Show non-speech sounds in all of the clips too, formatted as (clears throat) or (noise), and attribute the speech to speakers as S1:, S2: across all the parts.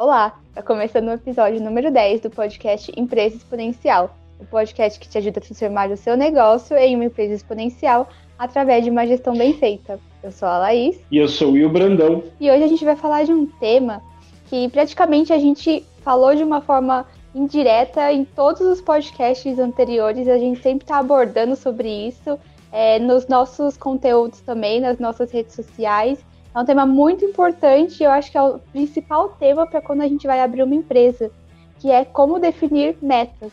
S1: Olá, está começando o episódio número 10 do podcast Empresa Exponencial, o podcast que te ajuda a transformar o seu negócio em uma empresa exponencial através de uma gestão bem feita. Eu sou a Laís.
S2: E eu sou o Will Brandão.
S1: E hoje a gente vai falar de um tema que praticamente a gente falou de uma forma indireta em todos os podcasts anteriores, a gente sempre está abordando sobre isso é, nos nossos conteúdos também, nas nossas redes sociais. É um tema muito importante e eu acho que é o principal tema para quando a gente vai abrir uma empresa, que é como definir metas.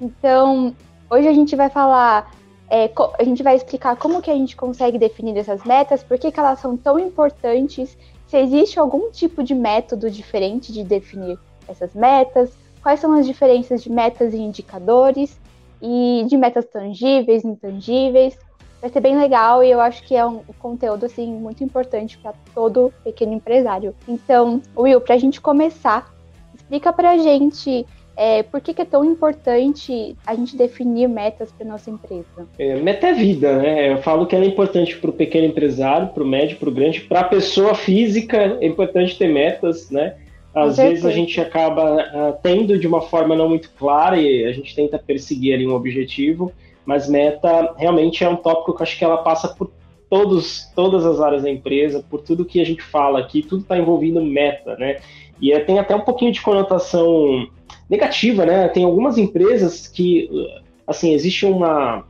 S1: Então, hoje a gente vai falar, é, a gente vai explicar como que a gente consegue definir essas metas, por que, que elas são tão importantes, se existe algum tipo de método diferente de definir essas metas, quais são as diferenças de metas e indicadores, e de metas tangíveis, intangíveis, vai ser bem legal e eu acho que é um conteúdo assim muito importante para todo pequeno empresário. Então, Will, para a gente começar, explica para a gente é, por que, que, é tão importante a gente definir metas para nossa empresa?
S2: É, meta é vida, né? Eu falo que ela é importante para o pequeno empresário, para o médio, para o grande, para a pessoa física é importante ter metas, né? Às vezes a gente acaba uh, tendo de uma forma não muito clara e a gente tenta perseguir ali um objetivo mas meta realmente é um tópico que eu acho que ela passa por todos, todas as áreas da empresa, por tudo que a gente fala aqui, tudo está envolvendo meta, né? E é, tem até um pouquinho de conotação negativa, né? Tem algumas empresas que, assim, existe uma,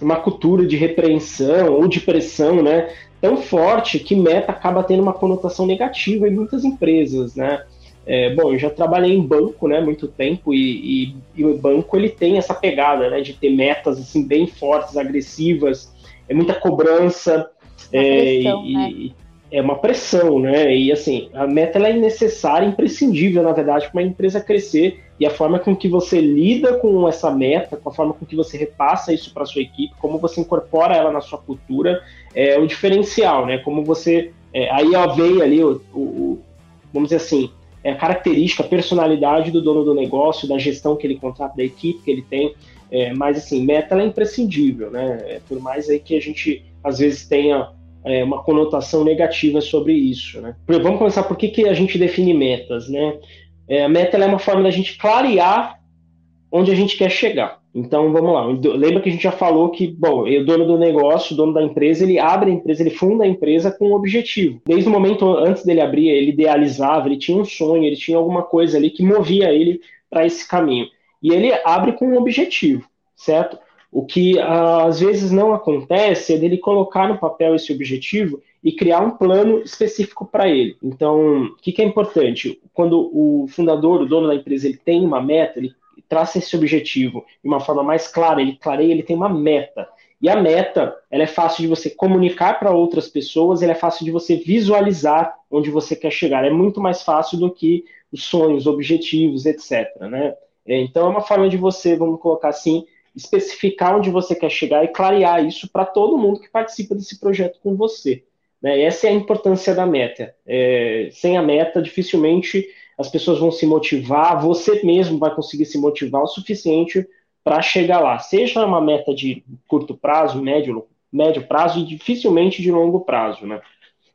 S2: uma cultura de repreensão ou de pressão, né? Tão forte que meta acaba tendo uma conotação negativa em muitas empresas, né? É, bom, eu já trabalhei em banco, né, muito tempo e, e, e, o banco ele tem essa pegada, né, de ter metas assim bem fortes, agressivas, é muita cobrança, é, pressão, e, né? é uma pressão, né? E assim, a meta ela é necessária, imprescindível, na verdade, para uma empresa crescer e a forma com que você lida com essa meta, com a forma com que você repassa isso para sua equipe, como você incorpora ela na sua cultura, é o diferencial, né? Como você é, aí ó, veio ali o, o, vamos dizer assim é, característica, personalidade do dono do negócio, da gestão que ele contrata, da equipe que ele tem. É, mas, assim, meta é imprescindível, né? É, por mais aí que a gente, às vezes, tenha é, uma conotação negativa sobre isso, né? Vamos começar por que, que a gente define metas, né? É, a meta é uma forma da gente clarear onde a gente quer chegar. Então, vamos lá. Lembra que a gente já falou que, bom, o dono do negócio, o dono da empresa, ele abre a empresa, ele funda a empresa com um objetivo. Desde o momento antes dele abrir, ele idealizava, ele tinha um sonho, ele tinha alguma coisa ali que movia ele para esse caminho. E ele abre com um objetivo, certo? O que às vezes não acontece é dele colocar no papel esse objetivo e criar um plano específico para ele. Então, o que, que, é importante? Quando o fundador, o dono da empresa, ele tem uma meta, ele traça esse objetivo de uma forma mais clara, ele clareia, ele tem uma meta. E a meta, ela é fácil de você comunicar para outras pessoas, ela é fácil de você visualizar onde você quer chegar. É muito mais fácil do que os sonhos, objetivos, etc. Né? É, então é uma forma de você, vamos colocar assim, especificar onde você quer chegar e clarear isso para todo mundo que participa desse projeto com você. Né? Essa é a importância da meta. É, sem a meta, dificilmente as pessoas vão se motivar, você mesmo vai conseguir se motivar o suficiente para chegar lá. Seja uma meta de curto prazo, médio, médio prazo e dificilmente de longo prazo, né?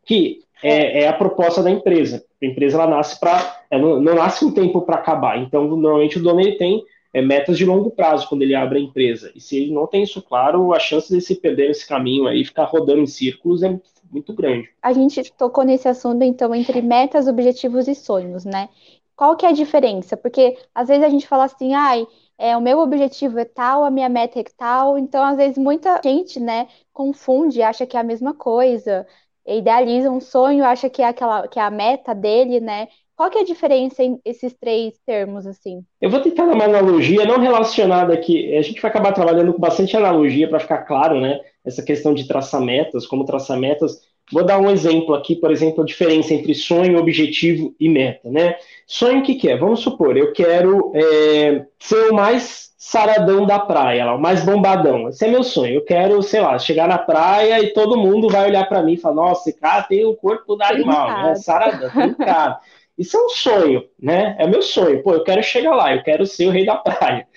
S2: Que é, é a proposta da empresa. A empresa ela nasce para, não, não, nasce um tempo para acabar. Então, normalmente o dono ele tem é, metas de longo prazo quando ele abre a empresa. E se ele não tem isso claro, a chance de se perder nesse caminho aí, ficar rodando em círculos é muito grande.
S1: A gente tocou nesse assunto, então, entre metas, objetivos e sonhos, né? Qual que é a diferença? Porque às vezes a gente fala assim, ai, é, o meu objetivo é tal, a minha meta é tal, então às vezes muita gente, né, confunde, acha que é a mesma coisa, idealiza um sonho, acha que é aquela que é a meta dele, né? Qual que é a diferença em esses três termos, assim?
S2: Eu vou tentar dar uma analogia não relacionada aqui. A gente vai acabar trabalhando com bastante analogia para ficar claro, né? Essa questão de traçar metas, como traçar metas. Vou dar um exemplo aqui, por exemplo, a diferença entre sonho, objetivo e meta, né? Sonho o que, que é? Vamos supor, eu quero é, ser o mais saradão da praia, o mais bombadão. Esse é meu sonho. Eu quero, sei lá, chegar na praia e todo mundo vai olhar para mim e falar: Nossa, esse cara tem o corpo do animal, né? Saradão, tem cara. (laughs) Isso é um sonho, né? É meu sonho. Pô, eu quero chegar lá, eu quero ser o rei da praia.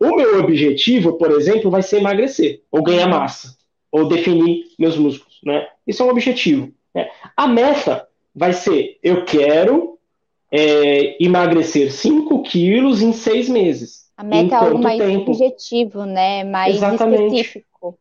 S2: O meu objetivo, por exemplo, vai ser emagrecer, ou ganhar massa, ou definir meus músculos, né? Isso é um objetivo. Né? A meta vai ser: eu quero é, emagrecer 5 quilos em seis meses.
S1: A meta é algo mais tempo? objetivo, né? Mais Exatamente. específico.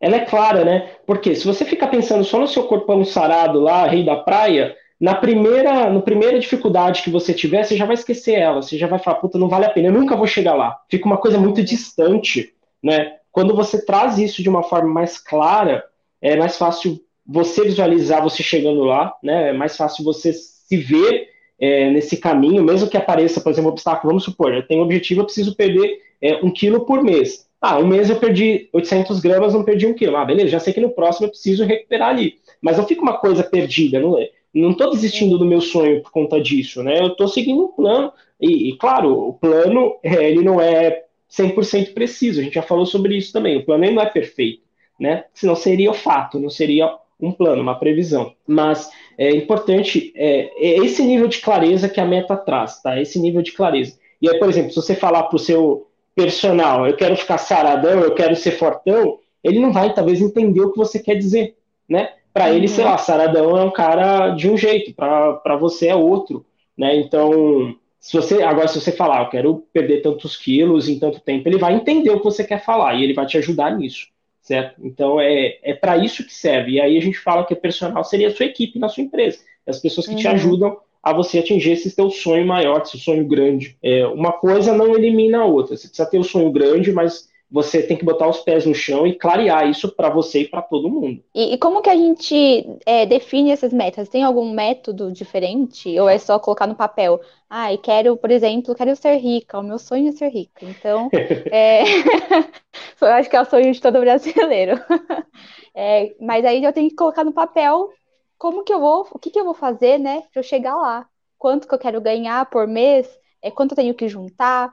S2: Ela é clara, né? Porque se você ficar pensando só no seu corpão sarado lá, rei da praia, na primeira, no primeira dificuldade que você tiver, você já vai esquecer ela, você já vai falar, puta, não vale a pena, eu nunca vou chegar lá. Fica uma coisa muito distante, né? Quando você traz isso de uma forma mais clara, é mais fácil você visualizar você chegando lá, né? É mais fácil você se ver é, nesse caminho, mesmo que apareça, por exemplo, um obstáculo, vamos supor, eu tenho um objetivo, eu preciso perder é, um quilo por mês. Ah, um mês eu perdi 800 gramas, não perdi um quilo. Ah, beleza, já sei que no próximo eu preciso recuperar ali. Mas não fica uma coisa perdida, não é? Não estou desistindo do meu sonho por conta disso, né? Eu estou seguindo um plano. E, e, claro, o plano, é, ele não é 100% preciso. A gente já falou sobre isso também. O plano não é perfeito, né? Senão seria o fato, não seria um plano, uma previsão. Mas é importante é, é esse nível de clareza que a meta traz, tá? Esse nível de clareza. E aí, por exemplo, se você falar para o seu personal, eu quero ficar saradão, eu quero ser fortão, ele não vai talvez entender o que você quer dizer, né? Para ele, uhum. sei lá, saradão é um cara de um jeito, para você é outro, né? Então, se você agora se você falar, eu quero perder tantos quilos em tanto tempo, ele vai entender o que você quer falar e ele vai te ajudar nisso certo? Então é, é para isso que serve. E aí a gente fala que o personal seria a sua equipe na sua empresa, as pessoas que uhum. te ajudam a você atingir esse teu sonho maior, esse sonho grande. É, uma coisa não elimina a outra. Você precisa ter o um sonho grande, mas você tem que botar os pés no chão e clarear isso para você e para todo mundo.
S1: E, e, como que a gente é, define essas metas? Tem algum método diferente ou é só colocar no papel? Ah, e quero, por exemplo, quero ser rica. O meu sonho é ser rica. Então, (laughs) é... (laughs) eu acho que é o sonho de todo brasileiro. (laughs) é, mas aí eu tenho que colocar no papel como que eu vou, o que que eu vou fazer, né, para eu chegar lá? Quanto que eu quero ganhar por mês? É, quanto eu tenho que juntar?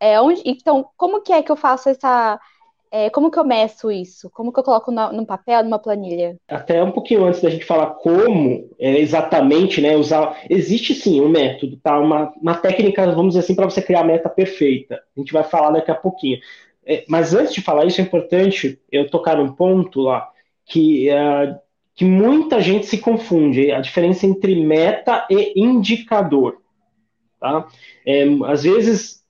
S1: É, onde, então, como que é que eu faço essa. É, como que eu meço isso? Como que eu coloco no, papel, numa planilha?
S2: Até um pouquinho antes da gente falar como é, exatamente, né? Usar. Existe sim um método, tá? Uma, uma técnica, vamos dizer assim, para você criar a meta perfeita. A gente vai falar daqui a pouquinho. É, mas antes de falar isso, é importante eu tocar num ponto lá que, uh, que muita gente se confunde. A diferença entre meta e indicador. Tá? É, às vezes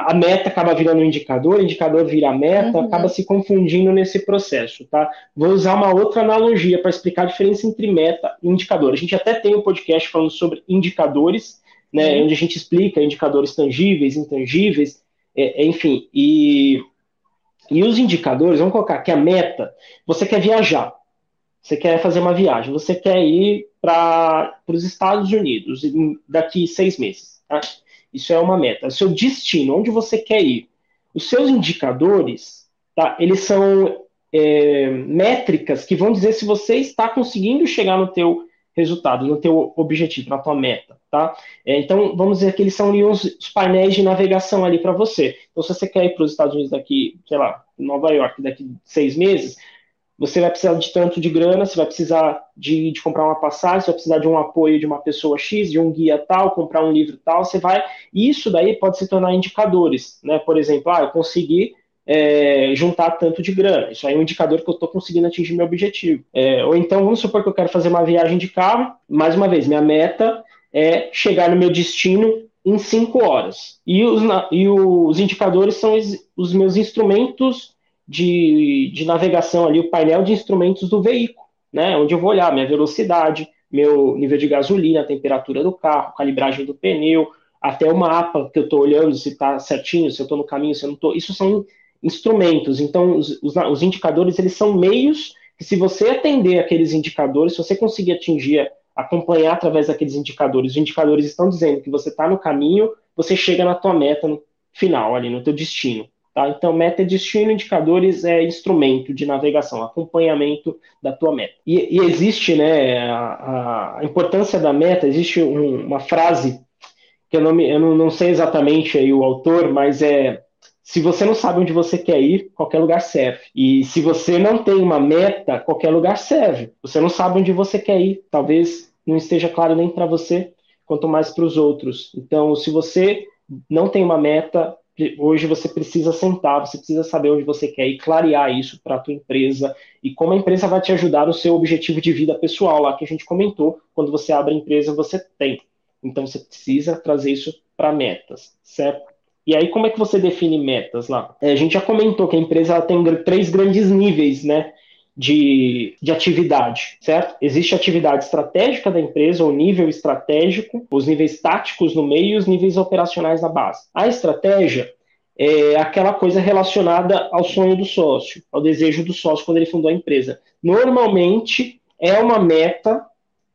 S2: a meta acaba virando um indicador, o indicador vira meta, uhum. acaba se confundindo nesse processo, tá? Vou usar uma outra analogia para explicar a diferença entre meta e indicador. A gente até tem um podcast falando sobre indicadores, né, uhum. onde a gente explica indicadores tangíveis, intangíveis, é, é, enfim, e, e os indicadores, vamos colocar que a meta, você quer viajar, você quer fazer uma viagem, você quer ir para os Estados Unidos daqui seis meses, tá? Isso é uma meta. O seu destino, onde você quer ir. Os seus indicadores, tá? Eles são é, métricas que vão dizer se você está conseguindo chegar no teu resultado, no teu objetivo, na tua meta, tá? É, então, vamos dizer que eles são ali os, os painéis de navegação ali para você. Então, se você quer ir para os Estados Unidos daqui, sei lá, Nova York daqui seis meses, você vai precisar de tanto de grana, você vai precisar de, de, comprar uma passagem, você vai precisar de um apoio de uma pessoa X, de um guia tal, comprar um livro tal, você vai. Isso daí pode se tornar indicadores, né? Por exemplo, ah, eu consegui é, juntar tanto de grana. Isso aí é um indicador que eu estou conseguindo atingir meu objetivo. É, ou então, vamos supor que eu quero fazer uma viagem de carro, mais uma vez, minha meta é chegar no meu destino em cinco horas. E os, e os indicadores são os, os meus instrumentos de, de navegação ali, o painel de instrumentos do veículo, né? Onde eu vou olhar minha velocidade, meu nível de gasolina, temperatura do carro, calibragem do pneu, até o mapa que eu estou olhando se está certinho, se eu estou no caminho, se eu não estou. Isso são instrumentos. Então, os, os, os, indicadores eles são meios que, se você atender aqueles indicadores, se você conseguir atingir, acompanhar através daqueles indicadores, os indicadores estão dizendo que você está no caminho, você chega na tua meta no final, ali no teu destino. Tá? Então, meta é destino, indicadores é instrumento de navegação, acompanhamento da tua meta. E, e existe, né, a, a, importância da meta, existe um, uma frase que eu, não, me, eu não, não, sei exatamente aí o autor, mas é se você não sabe onde você quer ir, qualquer lugar serve. E se você não tem uma meta, qualquer lugar serve. Você não sabe onde você quer ir, talvez não esteja claro nem para você, quanto mais para os outros. Então, se você não tem uma meta, hoje você precisa sentar, você precisa saber onde você quer e clarear isso para a tua empresa e como a empresa vai te ajudar no seu objetivo de vida pessoal lá que a gente comentou, quando você abre a empresa você tem Então você precisa trazer isso para metas, certo? E aí, como é que você define metas lá? É, a gente já comentou que a empresa tem três grandes níveis, né? De, de atividade, certo? Existe atividade estratégica da empresa, o nível estratégico, os níveis táticos no meio e os níveis operacionais na base. A estratégia é aquela coisa relacionada ao sonho do sócio, ao desejo do sócio quando ele fundou a empresa. Normalmente é uma meta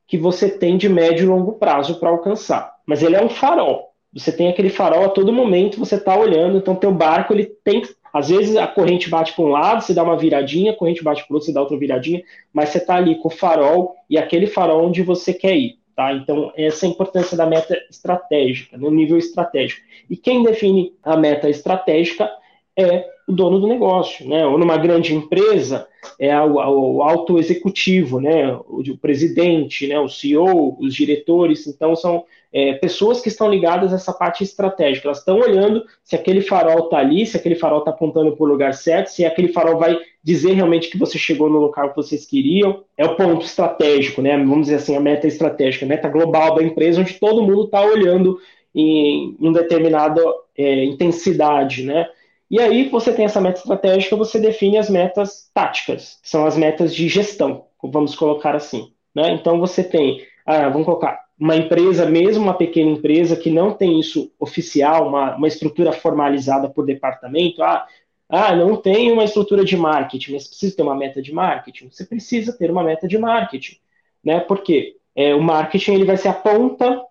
S2: que você tem de médio e longo prazo para alcançar, mas ele é um farol. Você tem aquele farol a todo momento, você está olhando, então teu barco ele tem às vezes a corrente bate para um lado, você dá uma viradinha, a corrente bate para o outro, você dá outra viradinha, mas você está ali com o farol e aquele farol onde você quer ir. Tá? Então, essa é a importância da meta estratégica, no nível estratégico. E quem define a meta estratégica é o dono do negócio, né? Ou numa grande empresa é o, o alto executivo, né? O, o, presidente, né? O CEO, os diretores. Então são é, pessoas que estão ligadas a essa parte estratégica. Elas estão olhando se aquele farol está ali, se aquele farol está apontando para o lugar certo, se aquele farol vai dizer realmente que você chegou no local que vocês queriam. É o ponto estratégico, né? Vamos dizer assim, a meta estratégica, a meta global da empresa, onde todo mundo está olhando em, em determinada é, intensidade, né? E aí você tem essa meta estratégica, você define as metas táticas, que são as metas de gestão, vamos colocar assim. Né? Então você tem, ah, vamos colocar, uma empresa, mesmo uma pequena empresa que não tem isso oficial, uma, uma estrutura formalizada por departamento, ah, ah, não tem uma estrutura de marketing, mas precisa ter uma meta de marketing. Você precisa ter uma meta de marketing, né? Porque é, o marketing ele vai ser a ponta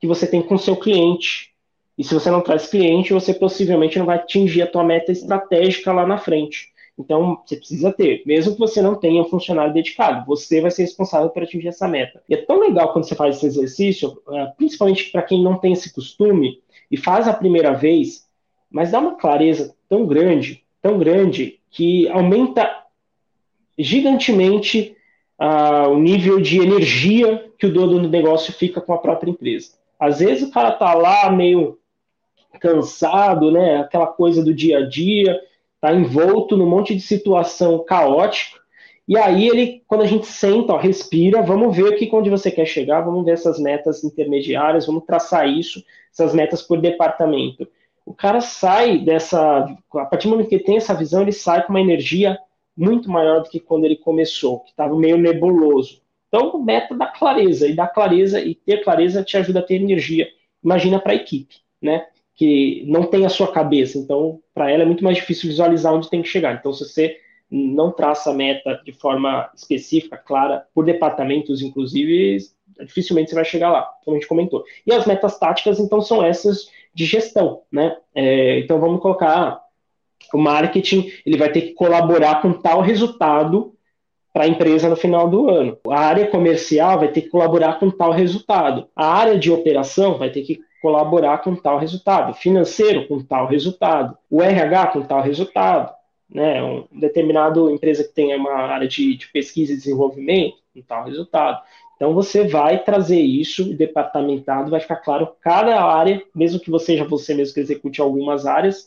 S2: que você tem com o seu cliente, e se você não traz cliente, você possivelmente não vai atingir a tua meta estratégica lá na frente. Então, você precisa ter, mesmo que você não tenha um funcionário dedicado, você vai ser responsável por atingir essa meta. E é tão legal quando você faz esse exercício, é, principalmente para quem não tem esse costume e faz a primeira vez, mas dá uma clareza tão grande, tão grande, que aumenta gigantemente uh, o nível de energia que o dono do negócio fica com a própria empresa. Às vezes o cara tá lá meio cansado, né? Aquela coisa do dia a dia, tá envolto num monte de situação caótica. E aí ele, quando a gente senta, ó, respira, vamos ver aqui onde você quer chegar, vamos ver essas metas intermediárias, vamos traçar isso, essas metas por departamento. O cara sai dessa, a partir do momento que ele tem essa visão, ele sai com uma energia muito maior do que quando ele começou, que estava meio nebuloso. Então, meta da clareza, e dar clareza, e ter clareza te ajuda a ter energia. Imagina para a equipe, né? Que não tem a sua cabeça. Então, para ela é muito mais difícil visualizar onde tem que chegar. Então, se você não traça a meta de forma específica, clara, por departamentos, inclusive, dificilmente você vai chegar lá, como a gente comentou. E as metas táticas, então, são essas de gestão, né? É, então, vamos colocar o marketing, ele vai ter que colaborar com tal resultado para a empresa no final do ano. A área comercial vai ter que colaborar com tal resultado. A área de operação vai ter que colaborar com tal resultado, financeiro com tal resultado, o RH com tal resultado, né, um determinado empresa que tenha uma área de, de pesquisa e desenvolvimento com tal resultado. Então você vai trazer isso departamentado, vai ficar claro cada área, mesmo que você já você mesmo que execute algumas áreas,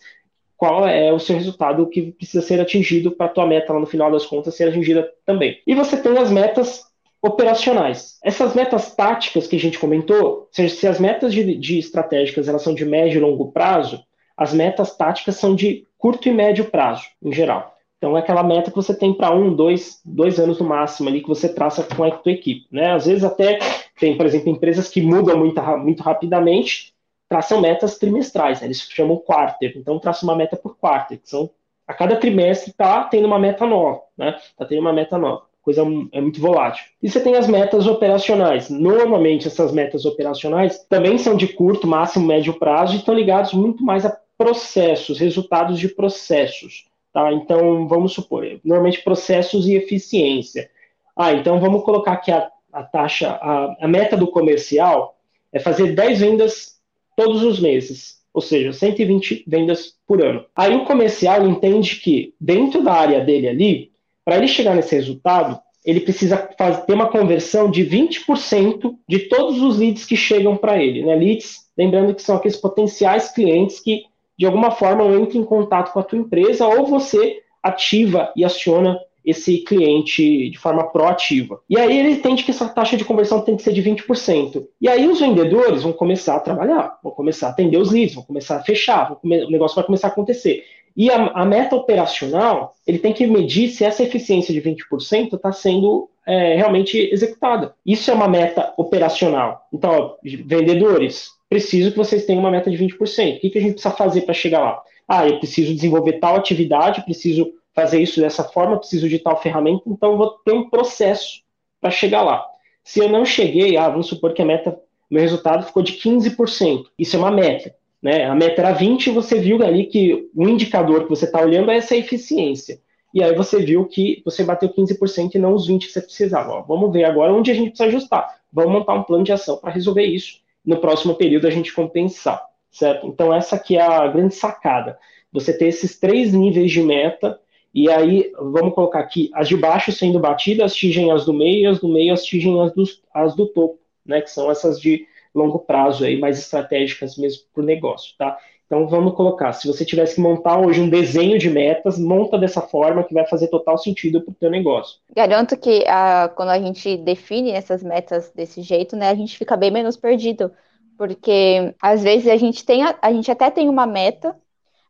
S2: qual é o seu resultado que precisa ser atingido para a tua meta lá no final das contas ser atingida também. E você tem as metas operacionais. Essas metas táticas que a gente comentou, se, se as metas de, de estratégicas elas são de médio e longo prazo, as metas táticas são de curto e médio prazo, em geral. Então é aquela meta que você tem para um, dois, dois anos no máximo ali que você traça com a tua equipe. Né? Às vezes até tem, por exemplo, empresas que mudam muito, muito rapidamente, traçam metas trimestrais, né? eles chamam quarter, então traçam uma meta por quarter, são a cada trimestre está tendo uma meta nova, né? Está tendo uma meta nova coisa é muito volátil. E você tem as metas operacionais. Normalmente, essas metas operacionais também são de curto, máximo, médio prazo e estão ligados muito mais a processos, resultados de processos. Tá? Então, vamos supor, normalmente processos e eficiência. Ah, então vamos colocar aqui a, a taxa, a, a meta do comercial é fazer 10 vendas todos os meses, ou seja, 120 vendas por ano. Aí o comercial entende que dentro da área dele ali, para ele chegar nesse resultado, ele precisa fazer, ter uma conversão de 20% de todos os leads que chegam para ele. Né? Leads, lembrando que são aqueles potenciais clientes que, de alguma forma, entram em contato com a tua empresa ou você ativa e aciona esse cliente de forma proativa. E aí ele entende que essa taxa de conversão tem que ser de 20%. E aí os vendedores vão começar a trabalhar, vão começar a atender os leads, vão começar a fechar, o negócio vai começar a acontecer. E a, a meta operacional, ele tem que medir se essa eficiência de 20% está sendo é, realmente executada. Isso é uma meta operacional. Então, ó, vendedores, preciso que vocês tenham uma meta de 20%. O que, que a gente precisa fazer para chegar lá? Ah, eu preciso desenvolver tal atividade, preciso fazer isso dessa forma, preciso de tal ferramenta, então vou ter um processo para chegar lá. Se eu não cheguei, ah, vamos supor que a meta, meu resultado ficou de 15%. Isso é uma meta. Né? A meta era 20 e você viu ali que o indicador que você está olhando é essa eficiência. E aí você viu que você bateu 15% e não os 20% que você precisava. Ó, vamos ver agora onde a gente precisa ajustar. Vamos montar um plano de ação para resolver isso. No próximo período a gente compensar, certo? Então essa aqui é a grande sacada. Você ter esses três níveis de meta e aí, vamos colocar aqui, as de baixo sendo batidas atingem as do meio, as do meio atingem as do, as do topo, né? Que são essas de longo prazo aí, mais estratégicas mesmo para o negócio, tá? Então vamos colocar, se você tivesse que montar hoje um desenho de metas, monta dessa forma que vai fazer total sentido para o teu negócio.
S1: Garanto que a, quando a gente define essas metas desse jeito, né, a gente fica bem menos perdido, porque às vezes a gente tem, a, a gente até tem uma meta,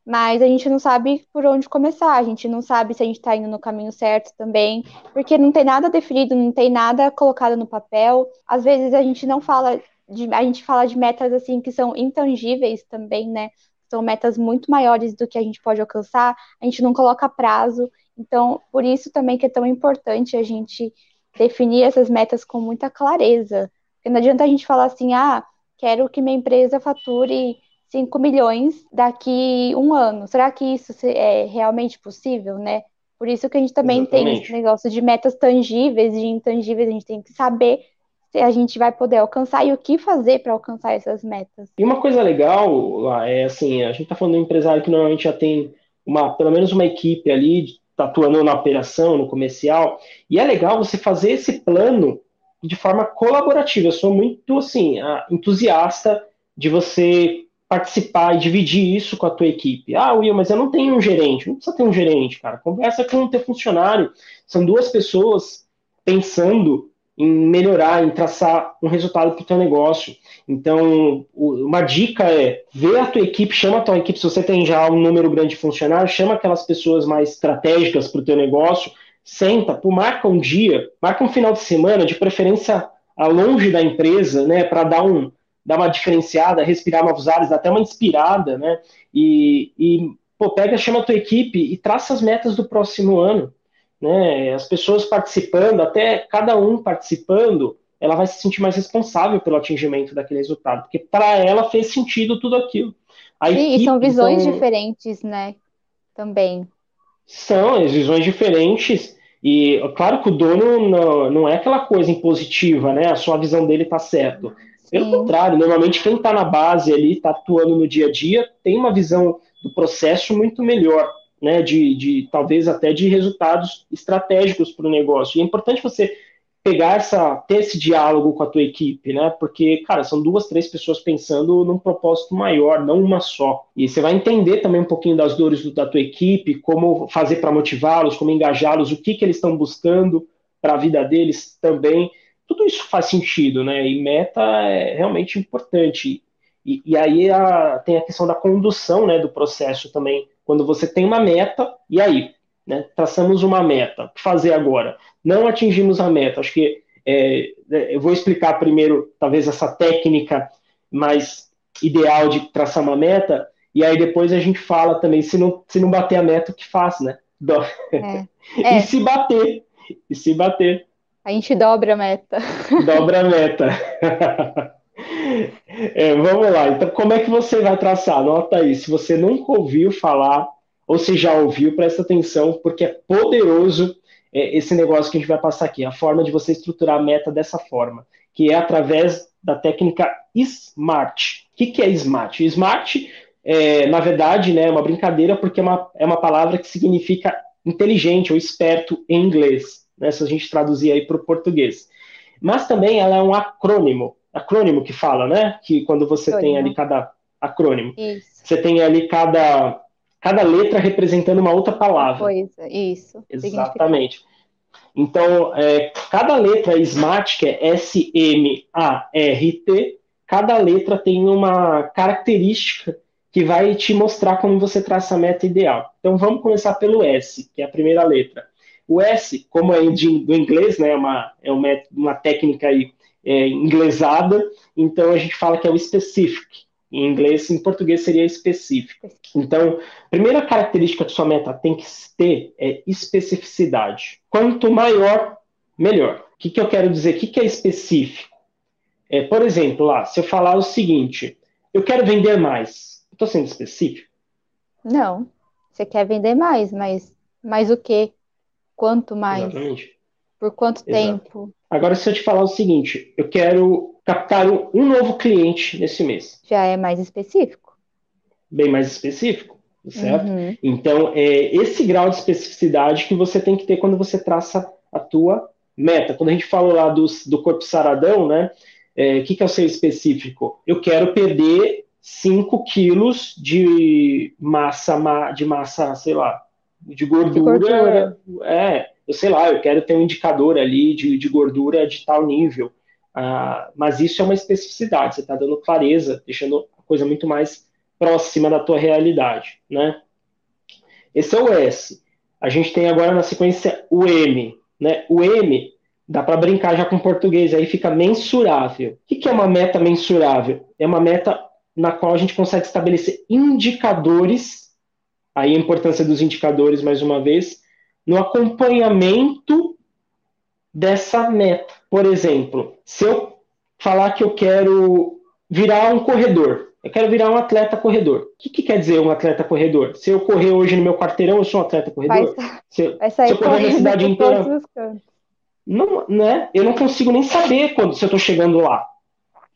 S1: mas a gente não sabe por onde começar, a gente não sabe se a gente está indo no caminho certo também, porque não tem nada definido, não tem nada colocado no papel. Às vezes a gente não fala de, a gente fala de metas assim que são intangíveis também, né? São metas muito maiores do que a gente pode alcançar, a gente não coloca prazo. Então, por isso também que é tão importante a gente definir essas metas com muita clareza. Porque não adianta a gente falar assim, ah, quero que minha empresa fature 5 milhões daqui um ano. Será que isso é realmente possível, né? Por isso que a gente também Exatamente. tem esse negócio de metas tangíveis e intangíveis, a gente tem que saber a gente vai poder alcançar e o que fazer para alcançar essas metas.
S2: E uma coisa legal é assim, a gente está falando de um empresário que normalmente já tem uma, pelo menos uma equipe ali, tá atuando na operação, no comercial, e é legal você fazer esse plano de forma colaborativa. Eu sou muito assim, entusiasta de você participar e dividir isso com a tua equipe. Ah, Will, mas eu não tenho um gerente. Não precisa ter um gerente, cara. Conversa com o teu funcionário. São duas pessoas pensando em melhorar, em traçar um resultado para o teu negócio. Então, uma dica é ver a tua equipe, chama a tua equipe, se você tem já um número grande de funcionários, chama aquelas pessoas mais estratégicas para o teu negócio, senta, pô, marca um dia, marca um final de semana, de preferência longe da empresa, né, para dar um dar uma diferenciada, respirar novos ares, até uma inspirada, né? E, e pô, pega, chama a tua equipe e traça as metas do próximo ano né? As pessoas participando, até cada um participando, ela vai se sentir mais responsável pelo atingimento daquele resultado, porque para ela fez sentido tudo aquilo.
S1: A Sim, equipe, e são visões então, diferentes, né? Também.
S2: São visões diferentes. E claro que o dono não, não é aquela coisa impositiva, né? A sua visão dele está certo. Pelo Sim. contrário, normalmente quem está na base ali, está atuando no dia a dia, tem uma visão do processo muito melhor né, de, de talvez até de resultados estratégicos para o negócio. E é importante você pegar essa, ter esse diálogo com a tua equipe, né? Porque, cara, são duas, três pessoas pensando num propósito maior, não uma só. E você vai entender também um pouquinho das dores da tua equipe, como fazer para motivá-los, como engajá-los, o que, que eles estão buscando para a vida deles também. Tudo isso faz sentido, né? E meta é realmente importante. E, e aí a, tem a questão da condução né, do processo também quando você tem uma meta, e aí? Né? Traçamos uma meta. O que fazer agora? Não atingimos a meta. Acho que é, é, eu vou explicar primeiro, talvez, essa técnica mais ideal de traçar uma meta, e aí depois a gente fala também, se não, se não bater a meta, o que faz, né? Do... É. (laughs) É. e se bater? E se bater?
S1: A gente dobra a meta.
S2: Dobra a meta. (laughs) É, vamos lá. Então, como é que você vai traçar? Anota aí. Se você nunca ouviu falar, ou se já ouviu, presta atenção, porque é poderoso é, esse negócio que a gente vai passar aqui. A forma de você estruturar a meta dessa forma, que é através da técnica SMART. O que, que é SMART? SMART, é, na verdade, né, é uma brincadeira, porque é uma, é uma palavra que significa inteligente ou esperto em inglês, né, se a gente traduzir aí para o português. Mas também ela é um acrônimo acrônimo que fala, né? Que quando você acrônimo. tem ali cada acrônimo, isso. você tem ali cada cada letra representando uma outra palavra.
S1: Coisa, isso.
S2: Exatamente. Então, é, cada letra SMART, que é S-M-A-R-T, cada letra tem uma característica que vai te mostrar como você traça a meta ideal. Então, vamos começar pelo S, que é a primeira letra. O S, como é do inglês, né, é uma, é uma, uma técnica aí, é, inglesada, então a gente fala que é o specific. Em inglês, em português seria específico. Então, a primeira característica que sua meta tem que ter é especificidade. Quanto maior, melhor. O que, que eu quero dizer? O que, que é específico? É, por exemplo, lá, se eu falar o seguinte, eu quero vender mais, estou sendo específico?
S1: Não. Você quer vender mais, mas mais o quê? Quanto mais?
S2: Exatamente.
S1: Por quanto Exato. tempo?
S2: Agora, se eu te falar o seguinte, eu quero captar um novo cliente nesse mês.
S1: Já é mais específico.
S2: Bem mais específico, certo? Uhum. Então, é esse grau de especificidade que você tem que ter quando você traça a tua meta. Quando a gente falou lá do, do corpo saradão, né? O é, que, que é o ser específico? Eu quero perder 5 quilos de massa, de massa, sei lá, de gordura, de gordura. É, eu sei lá, eu quero ter um indicador ali de, de gordura de tal nível. Ah, mas isso é uma especificidade, você está dando clareza, deixando a coisa muito mais próxima da tua realidade, né? Esse é o S. A gente tem agora na sequência o M, né? O M dá para brincar já com português, aí fica mensurável. O que é uma meta mensurável? É uma meta na qual a gente consegue estabelecer indicadores, aí a importância dos indicadores mais uma vez, no acompanhamento dessa meta. Por exemplo, se eu falar que eu quero virar um corredor, eu quero virar um atleta corredor. O que, que quer dizer um atleta corredor? Se eu correr hoje no meu quarteirão, eu sou um atleta corredor?
S1: Vai, se, vai sair se eu correr na cidade inteira.
S2: Não, né? Eu não consigo nem saber quando se eu estou chegando lá.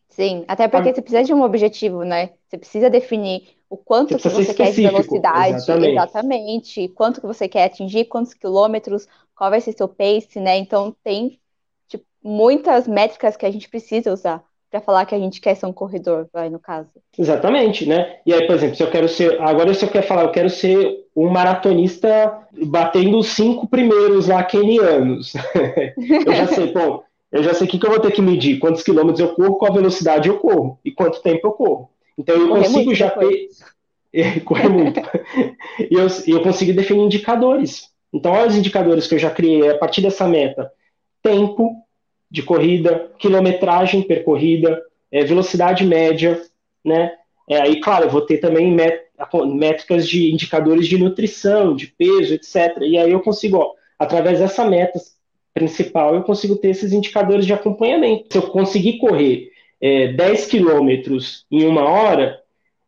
S1: Sim, até porque você precisa de um objetivo, né? Você precisa definir o quanto você que você quer de velocidade, exatamente. exatamente, quanto que você quer atingir, quantos quilômetros, qual vai ser seu pace, né? Então tem tipo, muitas métricas que a gente precisa usar para falar que a gente quer ser um corredor, vai no caso.
S2: Exatamente, né? E aí, por exemplo, se eu quero ser, agora se eu quero falar, eu quero ser um maratonista batendo os cinco primeiros lá kenianos. (laughs) eu já sei, bom, eu já sei o que, que eu vou ter que medir, quantos quilômetros eu corro, qual velocidade eu corro e quanto tempo eu corro. Então eu Correr consigo já ter. É, correr muito. e eu, eu consigo definir indicadores. Então, olha os indicadores que eu já criei a partir dessa meta: tempo de corrida, quilometragem percorrida, é, velocidade média, né? É, aí, claro, eu vou ter também métricas de indicadores de nutrição, de peso, etc. E aí eu consigo, ó, através dessa meta principal, eu consigo ter esses indicadores de acompanhamento. Se eu conseguir correr é, 10 quilômetros em uma hora,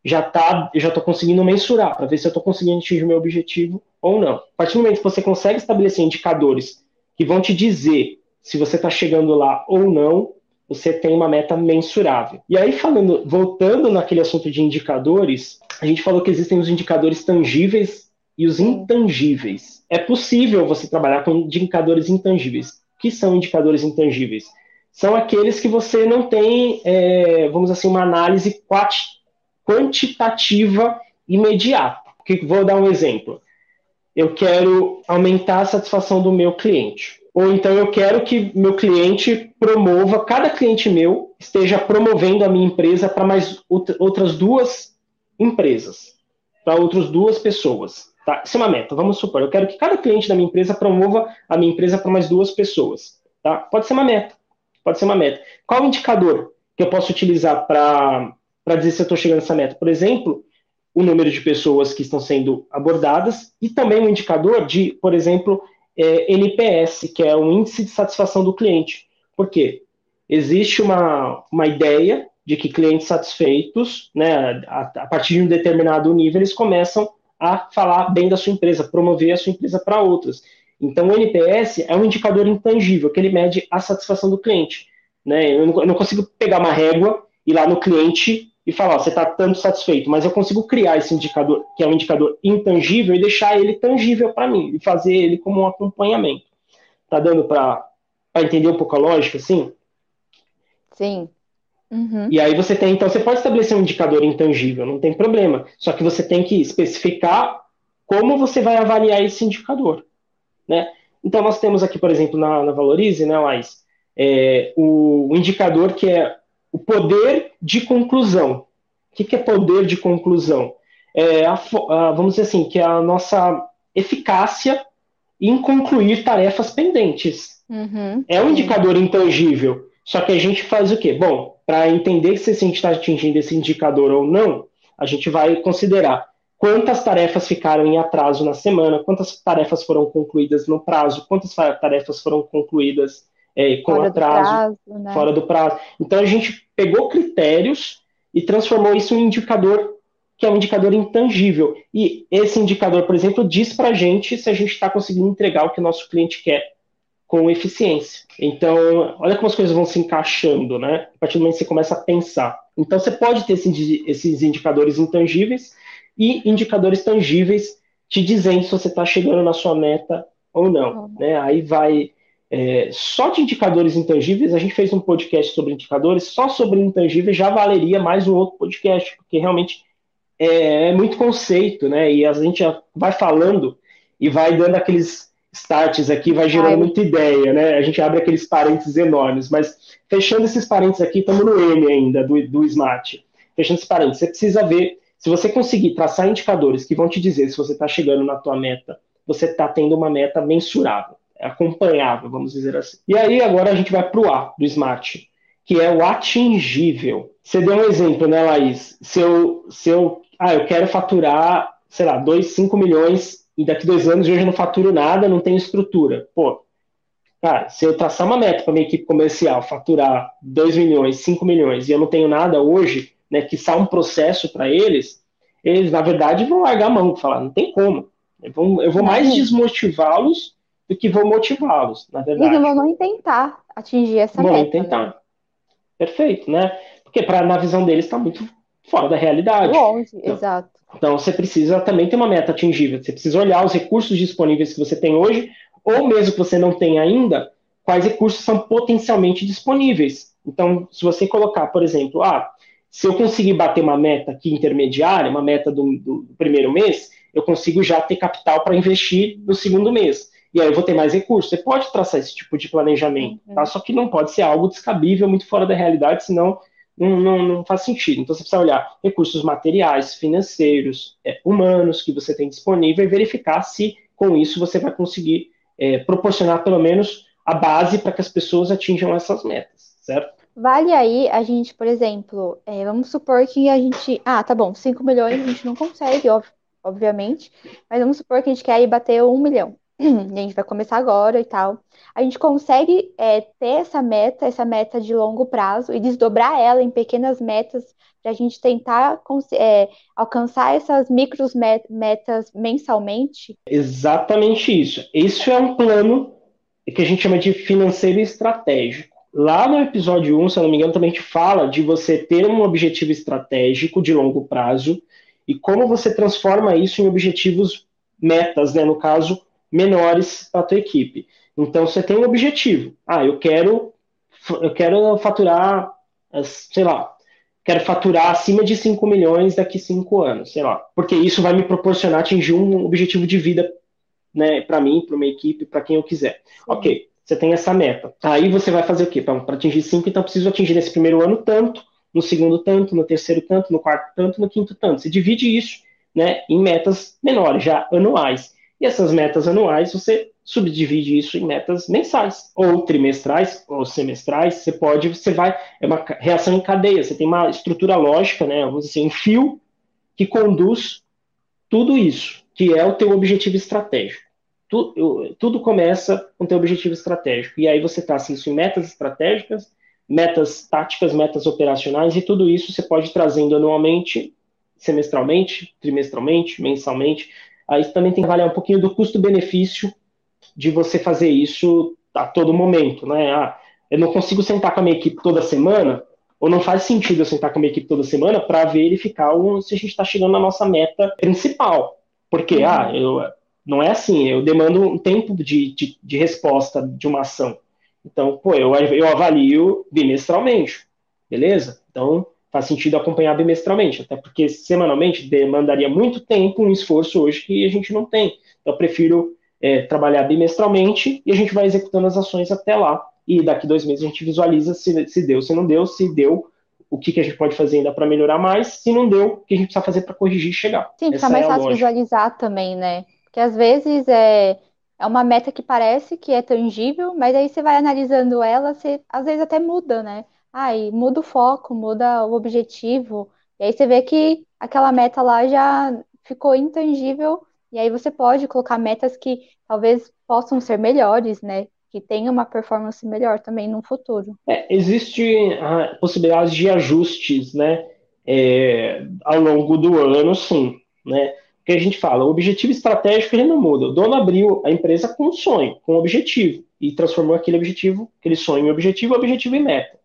S2: já tá, já estou conseguindo mensurar para ver se eu estou conseguindo atingir o meu objetivo ou não. A partir do momento que você consegue estabelecer indicadores que vão te dizer se você está chegando lá ou não, você tem uma meta mensurável. E aí, falando, voltando naquele assunto de indicadores, a gente falou que existem os indicadores tangíveis e os intangíveis. É possível você trabalhar com indicadores intangíveis. O que são indicadores intangíveis? São aqueles que você não tem, é, vamos assim, uma análise quantitativa imediata. Vou dar um exemplo. Eu quero aumentar a satisfação do meu cliente. Ou então eu quero que meu cliente promova, cada cliente meu esteja promovendo a minha empresa para mais outras duas empresas, para outras duas pessoas. Tá? Isso é uma meta. Vamos supor, eu quero que cada cliente da minha empresa promova a minha empresa para mais duas pessoas. Tá? Pode ser uma meta. Pode ser uma meta. Qual o indicador que eu posso utilizar para dizer se eu estou chegando nessa meta? Por exemplo, o número de pessoas que estão sendo abordadas e também um indicador de, por exemplo, é, NPS, que é o índice de satisfação do cliente. Por quê? Existe uma, uma ideia de que clientes satisfeitos, né, a, a partir de um determinado nível, eles começam a falar bem da sua empresa, promover a sua empresa para outras. Então, o NPS é um indicador intangível, que ele mede a satisfação do cliente. Né? Eu, não, eu não consigo pegar uma régua, ir lá no cliente e falar, você está tanto satisfeito, mas eu consigo criar esse indicador, que é um indicador intangível, e deixar ele tangível para mim, e fazer ele como um acompanhamento. Tá dando para entender um pouco a lógica, assim?
S1: Sim.
S2: Uhum. E aí você tem, então você pode estabelecer um indicador intangível, não tem problema. Só que você tem que especificar como você vai avaliar esse indicador. Né? Então, nós temos aqui, por exemplo, na, na Valorize, né, Laís, é, o, o, indicador que é o poder de conclusão. O que, que é poder de conclusão? É a, a, vamos dizer assim, que é a nossa eficácia em concluir tarefas pendentes. Uhum, é um indicador intangível. Só que a gente faz o quê? Bom, para entender se a gente está atingindo esse indicador ou não, a gente vai considerar quantas tarefas ficaram em atraso na semana, quantas tarefas foram concluídas no prazo, quantas tarefas foram concluídas é, com fora atraso, do prazo, né? fora do prazo. Então a gente pegou critérios e transformou isso em um indicador que é um indicador intangível. E esse indicador, por exemplo, diz para a gente se a gente está conseguindo entregar o que o nosso cliente quer com eficiência. Então, olha como as coisas vão se encaixando, né? A partir do momento que você começa a pensar. Então, você pode ter esses indicadores intangíveis e indicadores tangíveis te dizendo se você está chegando na sua meta ou não. Uhum. Né? Aí vai. É, só de indicadores intangíveis, a gente fez um podcast sobre indicadores, só sobre intangíveis já valeria mais um outro podcast, porque realmente é, é muito conceito, né? E a gente vai falando e vai dando aqueles starts aqui, vai gerando Ai. muita ideia, né? A gente abre aqueles parênteses enormes, mas fechando esses parênteses aqui, estamos no M ainda do, do Smart. Fechando esses parênteses, você precisa ver se você conseguir traçar indicadores que vão te dizer se você está chegando na tua meta, você está tendo uma meta mensurável, acompanhável, vamos dizer assim. E aí agora a gente vai para o A do Smart, que é o atingível. Você deu um exemplo, né, Laís? Se eu, se eu, ah, eu quero faturar, sei lá, 2, 5 milhões e daqui dois anos hoje eu não faturo nada, não tenho estrutura. Pô, cara, se eu traçar uma meta para minha equipe comercial, faturar 2 milhões, 5 milhões e eu não tenho nada hoje, né, que está um processo para eles, eles, na verdade, vão largar a mão, falar, não tem como. Eu vou, eu vou mais desmotivá-los do que vou motivá-los, na verdade.
S1: Eles não vão tentar atingir essa vão meta.
S2: Vão tentar. Né? Perfeito, né? Porque pra, na visão deles está muito fora da realidade.
S1: Longe, então, exato.
S2: Então você precisa também ter uma meta atingível. Você precisa olhar os recursos disponíveis que você tem hoje, ou mesmo que você não tenha ainda, quais recursos são potencialmente disponíveis. Então, se você colocar, por exemplo, ah, se eu conseguir bater uma meta aqui intermediária, uma meta do, do, primeiro mês, eu consigo já ter capital para investir no segundo mês. E aí eu vou ter mais recursos. Você pode traçar esse tipo de planejamento, tá? Uhum. Só que não pode ser algo descabível, muito fora da realidade, senão não, não, não faz sentido. Então você precisa olhar recursos materiais, financeiros, é, humanos que você tem disponível e verificar se com isso você vai conseguir é, proporcionar pelo menos a base para que as pessoas atinjam essas metas, certo?
S1: Vale aí a gente, por exemplo, é, vamos supor que a gente. Ah, tá bom, 5 milhões a gente não consegue, obviamente, mas vamos supor que a gente quer ir bater 1 milhão. (clears throat) E a gente vai começar agora e tal. A gente consegue é, ter essa meta, essa meta de longo prazo, e desdobrar ela em pequenas metas para a gente tentar é, alcançar essas micros metas mensalmente?
S2: Exatamente isso. Isso é um plano que a gente chama de financeiro estratégico. Lá no episódio 1, se eu não me engano, também gente fala de você ter um objetivo estratégico de longo prazo e como você transforma isso em objetivos metas, né, no caso, menores para a tua equipe. Então você tem um objetivo. Ah, eu quero eu quero faturar, sei lá, quero faturar acima de 5 milhões daqui 5 anos, sei lá. Porque isso vai me proporcionar atingir um objetivo de vida, né, para mim, para minha equipe, para quem eu quiser. OK. Você tem essa meta. Aí você vai fazer o quê? Para atingir 5, então preciso atingir nesse primeiro ano tanto, no segundo tanto, no terceiro tanto, no quarto tanto, no quinto tanto. Você divide isso né, em metas menores, já anuais. E essas metas anuais, você subdivide isso em metas mensais, ou trimestrais, ou semestrais. Você pode, você vai, é uma reação em cadeia. Você tem uma estrutura lógica, né, vamos dizer, um fio que conduz tudo isso, que é o teu objetivo estratégico tudo, tudo começa com teu objetivo estratégico. E aí você traça isso em metas estratégicas, metas táticas, metas operacionais, e tudo isso você pode ir trazendo anualmente, semestralmente, trimestralmente, mensalmente. Aí também tem que avaliar um pouquinho do custo-benefício de você fazer isso a todo momento. Né? Ah, eu não consigo sentar com a minha equipe toda semana, ou não faz sentido eu sentar com a minha equipe toda semana para verificar se a gente está chegando na nossa meta principal. Porque, uhum. ah, eu não é assim, eu demando um tempo de, de, de resposta de uma ação. Então, pô, eu, eu avalio bimestralmente, beleza? Então, faz sentido acompanhar bimestralmente, até porque semanalmente demandaria muito tempo, um esforço hoje que a gente não tem. Então, eu prefiro é, trabalhar bimestralmente e a gente vai executando as ações até lá. E daqui dois meses a gente visualiza se, se deu, se não deu, se deu, o que, que a gente pode fazer ainda para melhorar mais, se não deu, o que a gente precisa fazer para corrigir e chegar.
S1: Sim, fica mais é fácil visualizar também, né? Porque às vezes é, é uma meta que parece que é tangível, mas aí você vai analisando ela, você às vezes até muda, né? Aí muda o foco, muda o objetivo, e aí você vê que aquela meta lá já ficou intangível, e aí você pode colocar metas que talvez possam ser melhores, né? Que tenham uma performance melhor também no futuro.
S2: É, existe a possibilidade de ajustes, né? É, ao longo do ano, sim, né? Que a gente fala, o objetivo estratégico ele não muda. O dono abriu a empresa com um sonho, com um objetivo, e transformou aquele objetivo, aquele sonho em objetivo, objetivo em meta.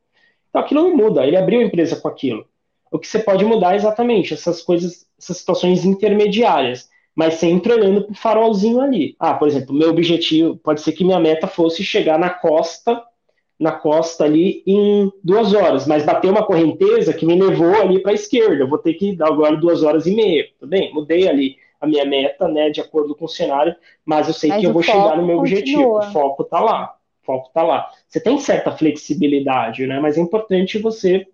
S2: Então aquilo não muda, ele abriu a empresa com aquilo. O que você pode mudar é exatamente essas coisas, essas situações intermediárias, mas sempre olhando para o farolzinho ali. Ah, por exemplo, meu objetivo, pode ser que minha meta fosse chegar na costa na costa ali em duas horas, mas bateu uma correnteza que me levou ali para a esquerda. Eu vou ter que dar agora duas horas e meia. Tudo bem? Mudei ali a minha meta, né, de acordo com o cenário, mas eu sei mas que eu vou chegar no meu continua. objetivo. O foco está lá. O foco está lá. Você tem certa flexibilidade, né? Mas é importante você.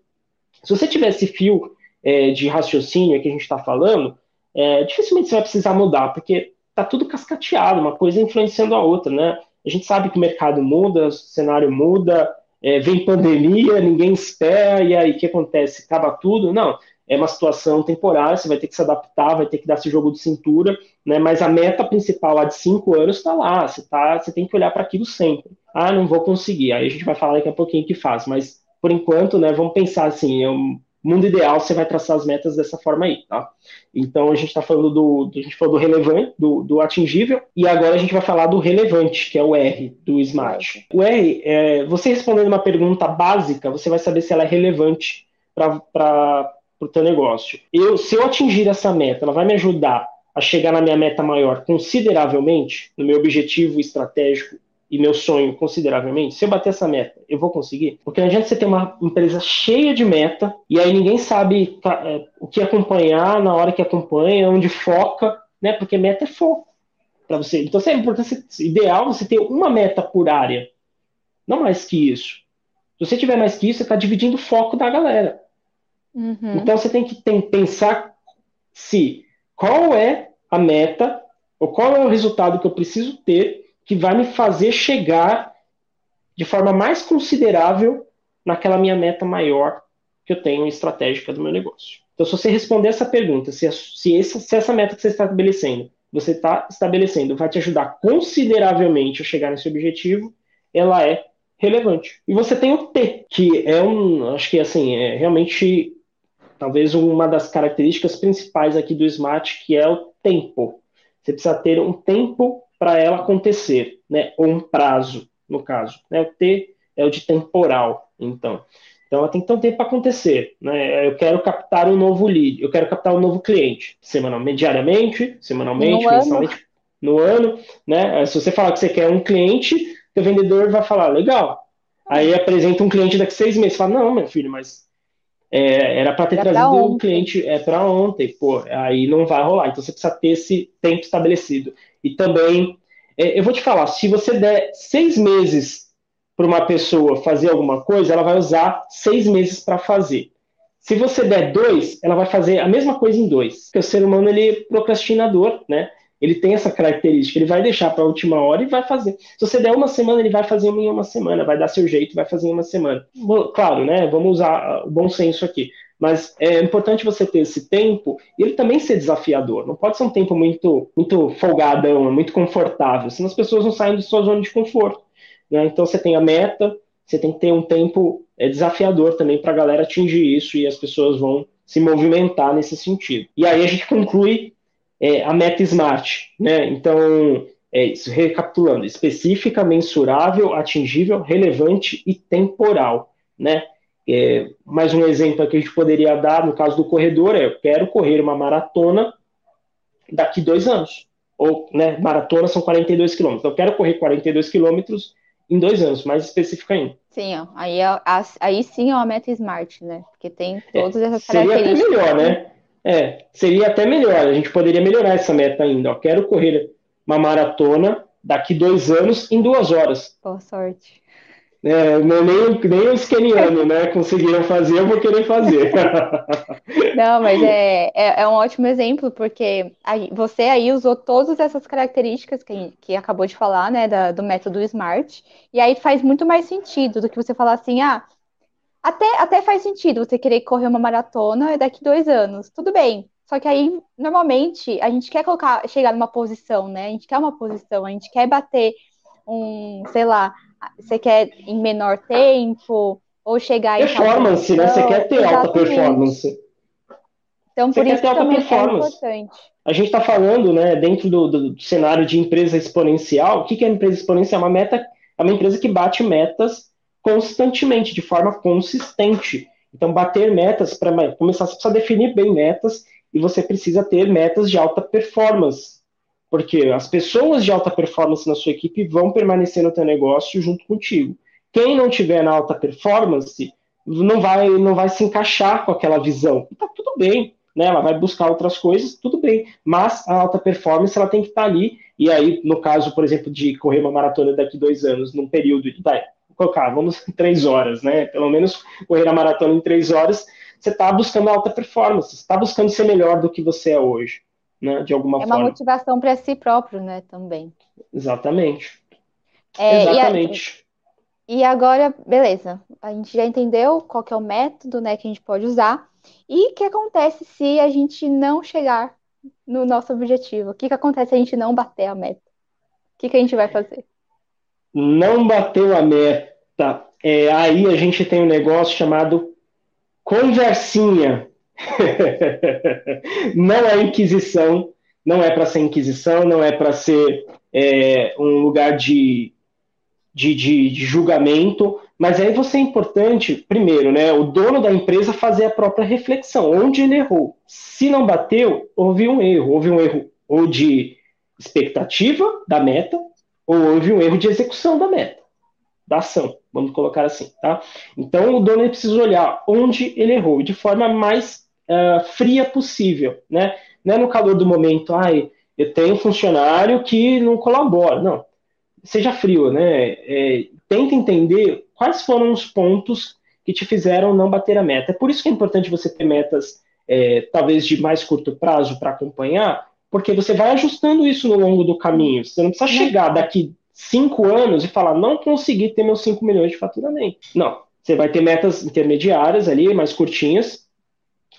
S2: Se você tiver esse fio é, de raciocínio que a gente está falando, é, dificilmente você vai precisar mudar, porque tá tudo cascateado, uma coisa influenciando a outra, né? A gente sabe que o mercado muda, o cenário muda, é, vem pandemia, ninguém espera, e aí o que acontece? Acaba tudo? Não, é uma situação temporária, você vai ter que se adaptar, vai ter que dar esse jogo de cintura, né? Mas a meta principal lá de cinco anos está lá, você, tá, você tem que olhar para aquilo sempre. Ah, não vou conseguir. Aí a gente vai falar daqui a pouquinho que faz, mas por enquanto, né, vamos pensar assim, é um mundo ideal, você vai traçar as metas dessa forma aí, tá? Então a gente está falando do, a gente falou do relevante, do, do, atingível, e agora a gente vai falar do relevante, que é o R do Smart. O R, é, você respondendo uma pergunta básica, você vai saber se ela é relevante para o teu negócio. Eu, se eu atingir essa meta, ela vai me ajudar a chegar na minha meta maior consideravelmente, no meu objetivo estratégico e meu sonho consideravelmente, se eu bater essa meta, eu vou conseguir? Porque não adianta você ter uma empresa cheia de meta e aí ninguém sabe é, o que acompanhar na hora que acompanha, onde foca, né? Porque meta é foco para você. Então, é importante, ideal você ter uma meta por área, não mais que isso. Se você tiver mais que isso, você está dividindo o foco da galera. Uhum. Então, você tem que tem, pensar se qual é a meta ou qual é o resultado que eu preciso ter que vai me fazer chegar de forma mais considerável naquela minha meta maior que eu tenho estratégica do meu negócio. Então, se você responder essa pergunta, se, se, se essa meta que você está estabelecendo, você está estabelecendo, vai te ajudar consideravelmente a chegar nesse objetivo, ela é relevante. E você tem o T, que é um, acho que assim, é realmente talvez uma das características principais aqui do Smart, que é o tempo. Você precisa ter um tempo para ela acontecer, né? Ou um prazo, no caso. Né? O T é o de temporal, então. Então ela tem que ter um tempo para acontecer. Né? Eu quero captar um novo lead, eu quero captar um novo cliente, semanalmente, diariamente, semanalmente, no mensalmente, ano. no ano. Né? Se você falar que você quer um cliente, o vendedor vai falar, legal. Aí apresenta um cliente daqui a seis meses. Fala, não, meu filho, mas é, era para ter era trazido um cliente é para ontem, pô, aí não vai rolar. Então você precisa ter esse tempo estabelecido. E também, é, eu vou te falar, se você der seis meses para uma pessoa fazer alguma coisa, ela vai usar seis meses para fazer. Se você der dois, ela vai fazer a mesma coisa em dois. Porque o ser humano ele é procrastinador, né? Ele tem essa característica, ele vai deixar para a última hora e vai fazer. Se você der uma semana, ele vai fazer em uma semana, vai dar seu jeito, vai fazer em uma semana. Claro, né? Vamos usar o bom senso aqui. Mas é importante você ter esse tempo e ele também ser desafiador. Não pode ser um tempo muito, muito folgadão, muito confortável, senão as pessoas não saem de sua zona de conforto. Né? Então você tem a meta, você tem que ter um tempo é, desafiador também para a galera atingir isso e as pessoas vão se movimentar nesse sentido. E aí a gente conclui é, a meta SMART. Né? Então, é isso, recapitulando, específica, mensurável, atingível, relevante e temporal. Né? É, mais um exemplo que a gente poderia dar no caso do corredor é: eu quero correr uma maratona daqui dois anos. Ou, né, maratona são 42 quilômetros. Eu quero correr 42 quilômetros em dois anos, mais específico ainda.
S1: Sim, ó, aí, é aí sim é uma meta smart, né? Porque tem é, todas é, essas
S2: seria características. Seria até melhor, né? É, seria até melhor. A gente poderia melhorar essa meta ainda. Ó. Quero correr uma maratona daqui dois anos em duas horas.
S1: Boa sorte.
S2: É, nem, nem os kenianos né, conseguiram fazer, eu vou querer fazer. (laughs)
S1: Não, mas é, é, é, um ótimo exemplo, porque você aí usou todas essas características que, que acabou de falar, né, da, do método SMART, e aí faz muito mais sentido do que você falar assim, ah, até, até faz sentido você querer correr uma maratona daqui dois anos, tudo bem. Só que aí, normalmente, a gente quer colocar, chegar numa posição, né? A gente quer uma posição, a gente quer bater um, sei lá, você quer em menor tempo, ou chegar
S2: em. Performance, né? Você quer ter Exatamente. alta performance.
S1: Então, por isso também é importante.
S2: A gente está falando, né, dentro do, do, cenário de empresa exponencial, o que, que é empresa exponencial? Uma meta, é uma empresa que bate metas constantemente, de forma consistente. Então, bater metas, para começar, você precisa definir bem metas e você precisa ter metas de alta performance. Porque as pessoas de alta performance na sua equipe vão permanecer no teu negócio junto contigo. Quem não tiver na alta performance não vai, não vai se encaixar com aquela visão. E tá tudo bem, né? Ela vai buscar outras coisas, tudo bem. Mas a alta performance ela tem que estar tá ali. E aí, no caso, por exemplo, de correr uma maratona daqui dois anos, num período de, vai, colocar, vamos (laughs) três horas, né? Pelo menos correr a maratona em três horas, você está buscando alta performance, está buscando ser melhor do que você é hoje né, de alguma forma.
S1: É uma motivação para si próprio, né, também.
S2: Exatamente. É, Exatamente.
S1: E, a, e, agora, beleza, a gente já entendeu qual é o método, né, que a gente pode usar. E o que acontece se a gente não chegar no nosso objetivo? O que, que acontece se a gente não bater a meta? O que, que a gente vai fazer?
S2: Não bateu a meta. É, aí a gente tem um negócio chamado conversinha. (laughs) não é inquisição, não é para ser inquisição, não é para ser é, um lugar de, de, de, de, julgamento, mas aí você é importante, primeiro, né, o dono da empresa fazer a própria reflexão, onde ele errou. Se não bateu, houve um erro, houve um erro ou de expectativa da meta, ou houve um erro de execução da meta, da ação, vamos colocar assim, tá? Então o dono precisa olhar onde ele errou de forma mais uh, fria possível, né? Não é no calor do momento, ai, eu tenho um funcionário que não colabora. Não, seja frio, né? É, tenta entender quais foram os pontos que te fizeram não bater a meta. É por isso que é importante você ter metas, é, talvez de mais curto prazo, para acompanhar, porque você vai ajustando isso no longo do caminho. Você não precisa chegar daqui cinco anos e falar, não consegui ter meus 5 milhões de faturamento. Não. Você vai ter metas intermediárias ali, mais curtinhas,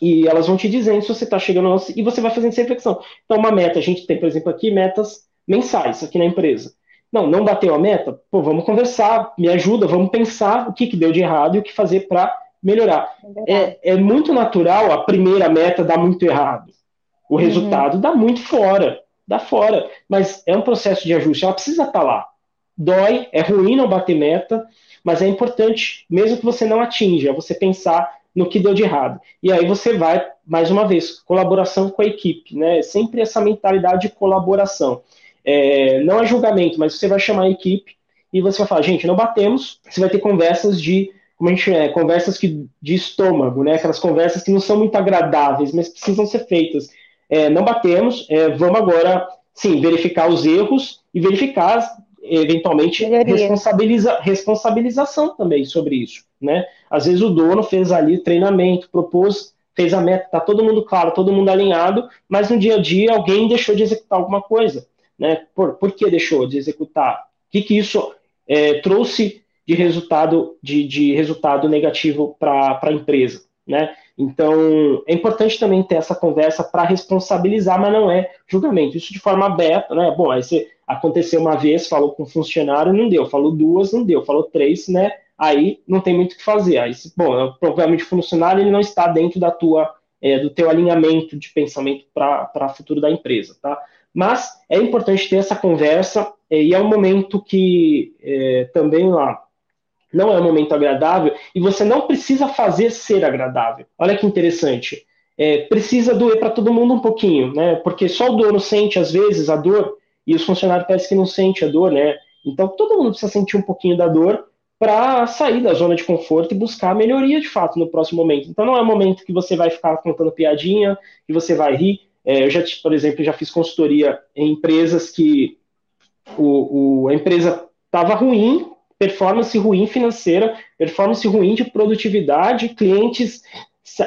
S2: e elas vão te dizendo se você está chegando ou e você vai fazendo essa reflexão. Então, uma meta, a gente tem, por exemplo, aqui metas mensais aqui na empresa. Não, não bateu a meta? Pô, vamos conversar, me ajuda, vamos pensar o que, que deu de errado e o que fazer para melhorar. É, é, muito natural a primeira meta dar muito errado. O uhum. resultado dá muito fora, dá fora. Mas é um processo de ajuste, ela precisa estar tá lá. Dói, é ruim não bater meta, mas é importante, mesmo que você não atinja, você pensar no que deu de errado. E aí você vai, mais uma vez, colaboração com a equipe, né? Sempre essa mentalidade de colaboração. É, não é julgamento, mas você vai chamar a equipe e você vai falar, gente, não batemos. Você vai ter conversas de, como a gente é, conversas que, de estômago, né? Aquelas conversas que não são muito agradáveis, mas precisam ser feitas. É, não batemos, é, vamos agora, sim, verificar os erros e verificar eventualmente responsabiliza, responsabilização também sobre isso, né? Às vezes o dono fez ali treinamento, propôs, fez a meta, tá todo mundo claro, todo mundo alinhado, mas no dia a dia alguém deixou de executar alguma coisa, né? Por, por que deixou de executar? O que, que isso é, trouxe de resultado de, de resultado negativo para a empresa, né? Então, é importante também ter essa conversa para responsabilizar, mas não é julgamento. Isso de forma aberta, né? Bom, aí você aconteceu uma vez, falou com um funcionário, não deu. Falou duas, não deu. Falou três, né? Aí não tem muito o que fazer. Aí, bom, provavelmente o funcionário ele não está dentro da tua, é, do teu alinhamento de pensamento para o futuro da empresa, tá? Mas é importante ter essa conversa é, e é um momento que é, também lá não é um momento agradável e você não precisa fazer ser agradável. Olha que interessante. É, precisa doer para todo mundo um pouquinho, né? Porque só o dono sente às vezes a dor e os funcionários parece que não sente a dor, né? Então todo mundo precisa sentir um pouquinho da dor para sair da zona de conforto e buscar melhoria de fato no próximo momento. Então não é um momento que você vai ficar contando piadinha, que você vai rir. É, eu já, por exemplo, já fiz consultoria em empresas que o, o, a empresa estava ruim, performance ruim financeira, performance ruim de produtividade, clientes,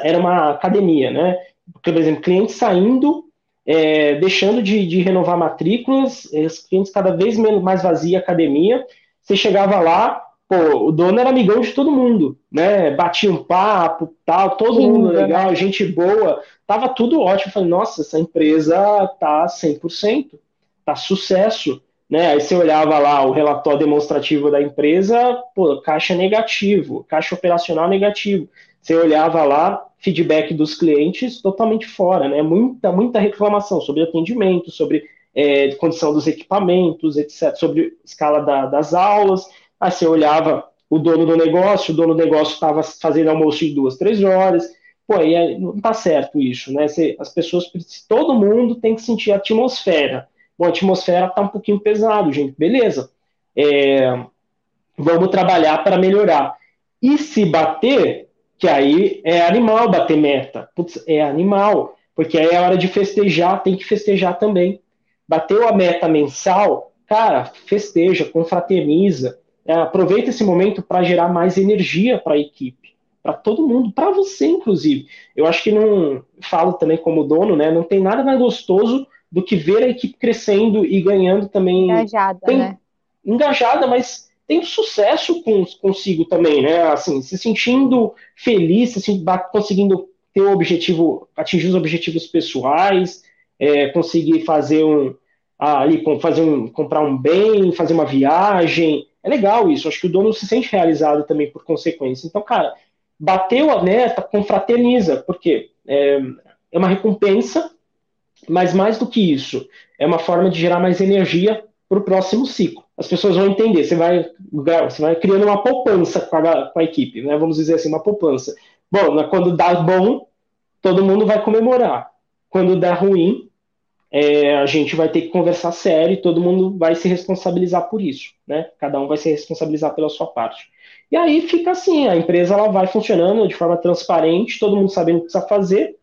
S2: era uma academia, né? Por exemplo, clientes saindo, é, deixando de, de, renovar matrículas, clientes cada vez menos, mais vazia a academia, você chegava lá, pô, o dono era amigão de todo mundo, né? Batia um papo, tal, todo Sim, mundo legal, gente boa, tava tudo ótimo. Eu falei, nossa, essa empresa tá 100%, tá sucesso, né? Aí você olhava lá o relatório demonstrativo da empresa, pô, caixa negativo, caixa operacional negativo. Você olhava lá, feedback dos clientes totalmente fora, né? Muita, muita reclamação sobre atendimento, sobre é, condição dos equipamentos, etc., sobre escala da, das aulas. Aí você olhava o dono do negócio, o dono do negócio estava fazendo almoço de duas, três horas. Pô, aí não está certo isso, né? Você, as pessoas, todo mundo tem que sentir a atmosfera. Bom, a atmosfera está um pouquinho pesado, gente. Beleza. É, vamos trabalhar para melhorar. E se bater, que aí é animal bater meta. Putz, é animal. Porque aí é hora de festejar, tem que festejar também. Bateu a meta mensal, cara, festeja, confraterniza, aproveita esse momento para gerar mais energia para a equipe, para todo mundo, para você inclusive. Eu acho que não falo também como dono, né? Não tem nada mais gostoso do que ver a equipe crescendo e ganhando também.
S1: Engajada, tem, né?
S2: Engajada, mas tem sucesso com, consigo também, né? Assim, se sentindo feliz, se conseguindo ter o objetivo, atingir os objetivos pessoais, é, conseguir fazer um ali fazer um comprar um bem, fazer uma viagem, é legal isso. Acho que o dono se sente realizado também por consequência. Então, cara, bateu a meta, confraterniza, porque é, é uma recompensa, mas mais do que isso, é uma forma de gerar mais energia para o próximo ciclo. As pessoas vão entender, você vai, você vai criando uma poupança com a, com a equipe, né? vamos dizer assim, uma poupança. Bom, quando dá bom, todo mundo vai comemorar. Quando dá ruim, é, a gente vai ter que conversar sério e todo mundo vai se responsabilizar por isso, né? Cada um vai se responsabilizar pela sua parte. E aí fica assim, a empresa ela vai funcionando de forma transparente, todo mundo sabendo o que precisa fazer,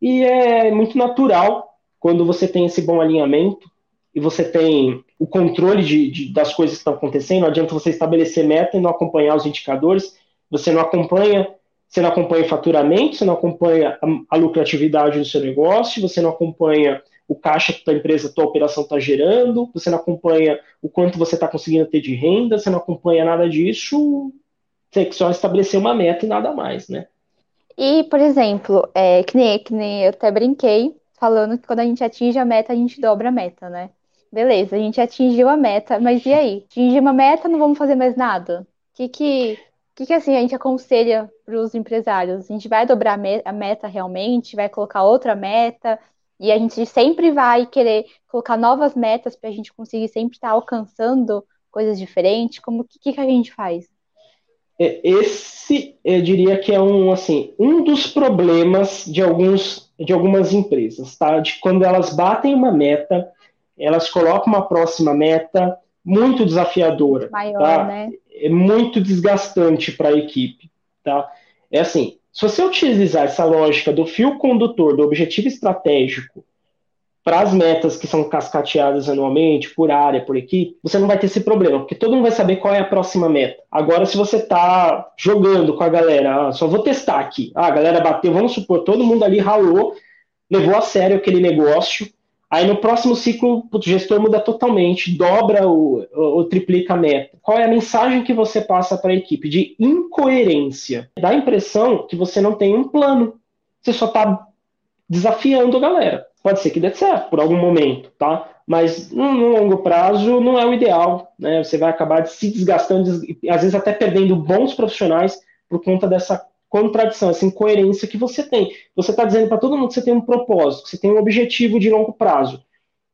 S2: e é muito natural quando você tem esse bom alinhamento e você tem o controle de, de, das coisas que estão acontecendo, não adianta você estabelecer meta e não acompanhar os indicadores, você não acompanha, você não acompanha o faturamento, você não acompanha a, a lucratividade do seu negócio, você não acompanha o caixa que a empresa, a tua operação está gerando, você não acompanha o quanto você está conseguindo ter de renda, você não acompanha nada disso, você tem que só estabelecer uma meta e nada mais, né?
S1: E, por exemplo, é, que, nem, que nem eu até brinquei, falando que quando a gente atinge a meta, a gente dobra a meta, né? Beleza, a gente atingiu a meta, mas e aí? Atingir uma meta, não vamos fazer mais nada? O que que, que, que assim, a gente aconselha para os empresários? A gente vai dobrar a meta realmente? Vai colocar outra meta? E a gente sempre vai querer colocar novas metas para a gente conseguir sempre estar alcançando coisas diferentes. Como que, que a gente faz?
S2: É, esse, eu diria que é um assim um dos problemas de alguns de algumas empresas, tá? De quando elas batem uma meta, elas colocam uma próxima meta muito desafiadora, Maior, tá? né? É muito desgastante para a equipe, tá? É assim, se você utilizar essa lógica do fio condutor, do objetivo estratégico, para as metas que são cascateadas anualmente, por área, por equipe, você não vai ter esse problema, porque todo mundo vai saber qual é a próxima meta. Agora, se você está jogando com a galera, ah, só vou testar aqui, ah, a galera bateu, vamos supor, todo mundo ali ralou, levou a sério aquele negócio, Aí no próximo ciclo, o gestor muda totalmente, dobra ou, triplica a meta. Qual é a mensagem que você passa para a equipe? De incoerência. Dá a impressão que você não tem um plano. Você só está desafiando a galera. Pode ser que dê certo por algum momento, tá? Mas no, no longo prazo não é o ideal. Né? Você vai acabar se desgastando, às vezes até perdendo bons profissionais por conta dessa contradição, essa incoerência que você tem. Você está dizendo para todo mundo que você tem um propósito, que você tem um objetivo de longo prazo.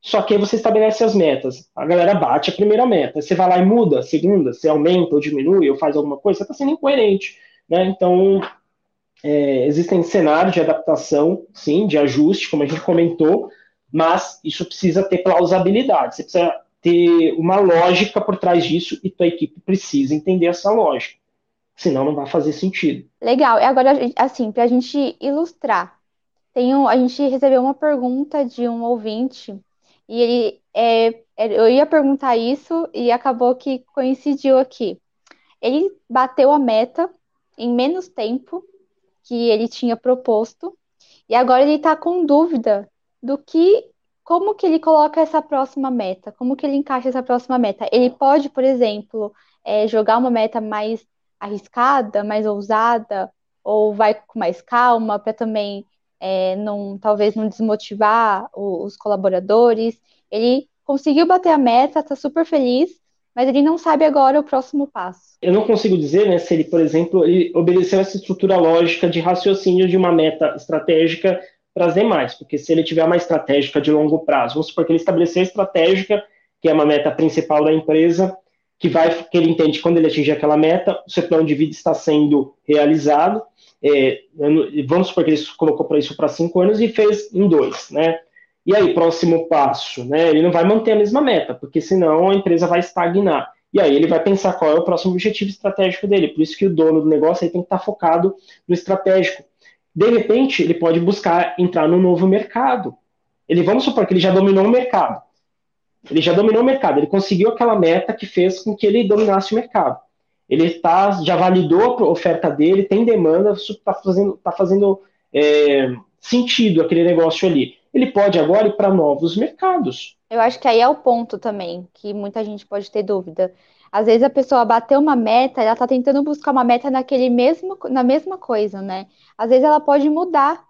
S2: Só que aí você estabelece as metas. A galera bate a primeira meta. Você vai lá e muda a segunda, você aumenta ou diminui ou faz alguma coisa, você está sendo incoerente. Né? Então, é, existem cenários de adaptação, sim, de ajuste, como a gente comentou, mas isso precisa ter plausibilidade. Você precisa ter uma lógica por trás disso e tua equipe precisa entender essa lógica senão não vai fazer sentido.
S1: Legal. E agora, assim, para a gente ilustrar, tem um, a gente recebeu uma pergunta de um ouvinte E ele é, é, eu ia perguntar isso e acabou que coincidiu aqui. Ele bateu a meta em menos tempo que ele tinha proposto e agora ele está com dúvida do que, como que ele coloca essa próxima meta, como que ele encaixa essa próxima meta. Ele pode, por exemplo, é, jogar uma meta mais arriscada, mais ousada, ou vai com mais calma para também é, não, talvez não desmotivar os colaboradores. Ele conseguiu bater a meta, está super feliz, mas ele não sabe agora o próximo passo.
S2: Eu não consigo dizer né, se ele, por exemplo, ele obedeceu essa estrutura lógica de raciocínio de uma meta estratégica para as demais, porque se ele tiver uma estratégica de longo prazo, vamos supor que ele estabeleceu a estratégica, que é uma meta principal da empresa, que vai que ele entende quando ele atingir aquela meta, o seu plano de vida está sendo realizado. É, vamos supor que ele colocou para isso para cinco anos e fez em dois, né? E aí, próximo passo, né? Ele não vai manter a mesma meta, porque senão a empresa vai estagnar. E aí ele vai pensar qual é o próximo objetivo estratégico dele. Por isso que o dono do negócio aí tem que estar focado no estratégico. De repente, ele pode buscar entrar no novo mercado. Ele vamos supor que ele já dominou o mercado. Ele já dominou o mercado, ele conseguiu aquela meta que fez com que ele dominasse o mercado. Ele tá, já validou a oferta dele, tem demanda, está fazendo, tá fazendo é, sentido aquele negócio ali. Ele pode agora ir para novos mercados.
S1: Eu acho que aí é o ponto também, que muita gente pode ter dúvida. Às vezes a pessoa bateu uma meta, ela está tentando buscar uma meta naquele mesmo, na mesma coisa, né? Às vezes ela pode mudar,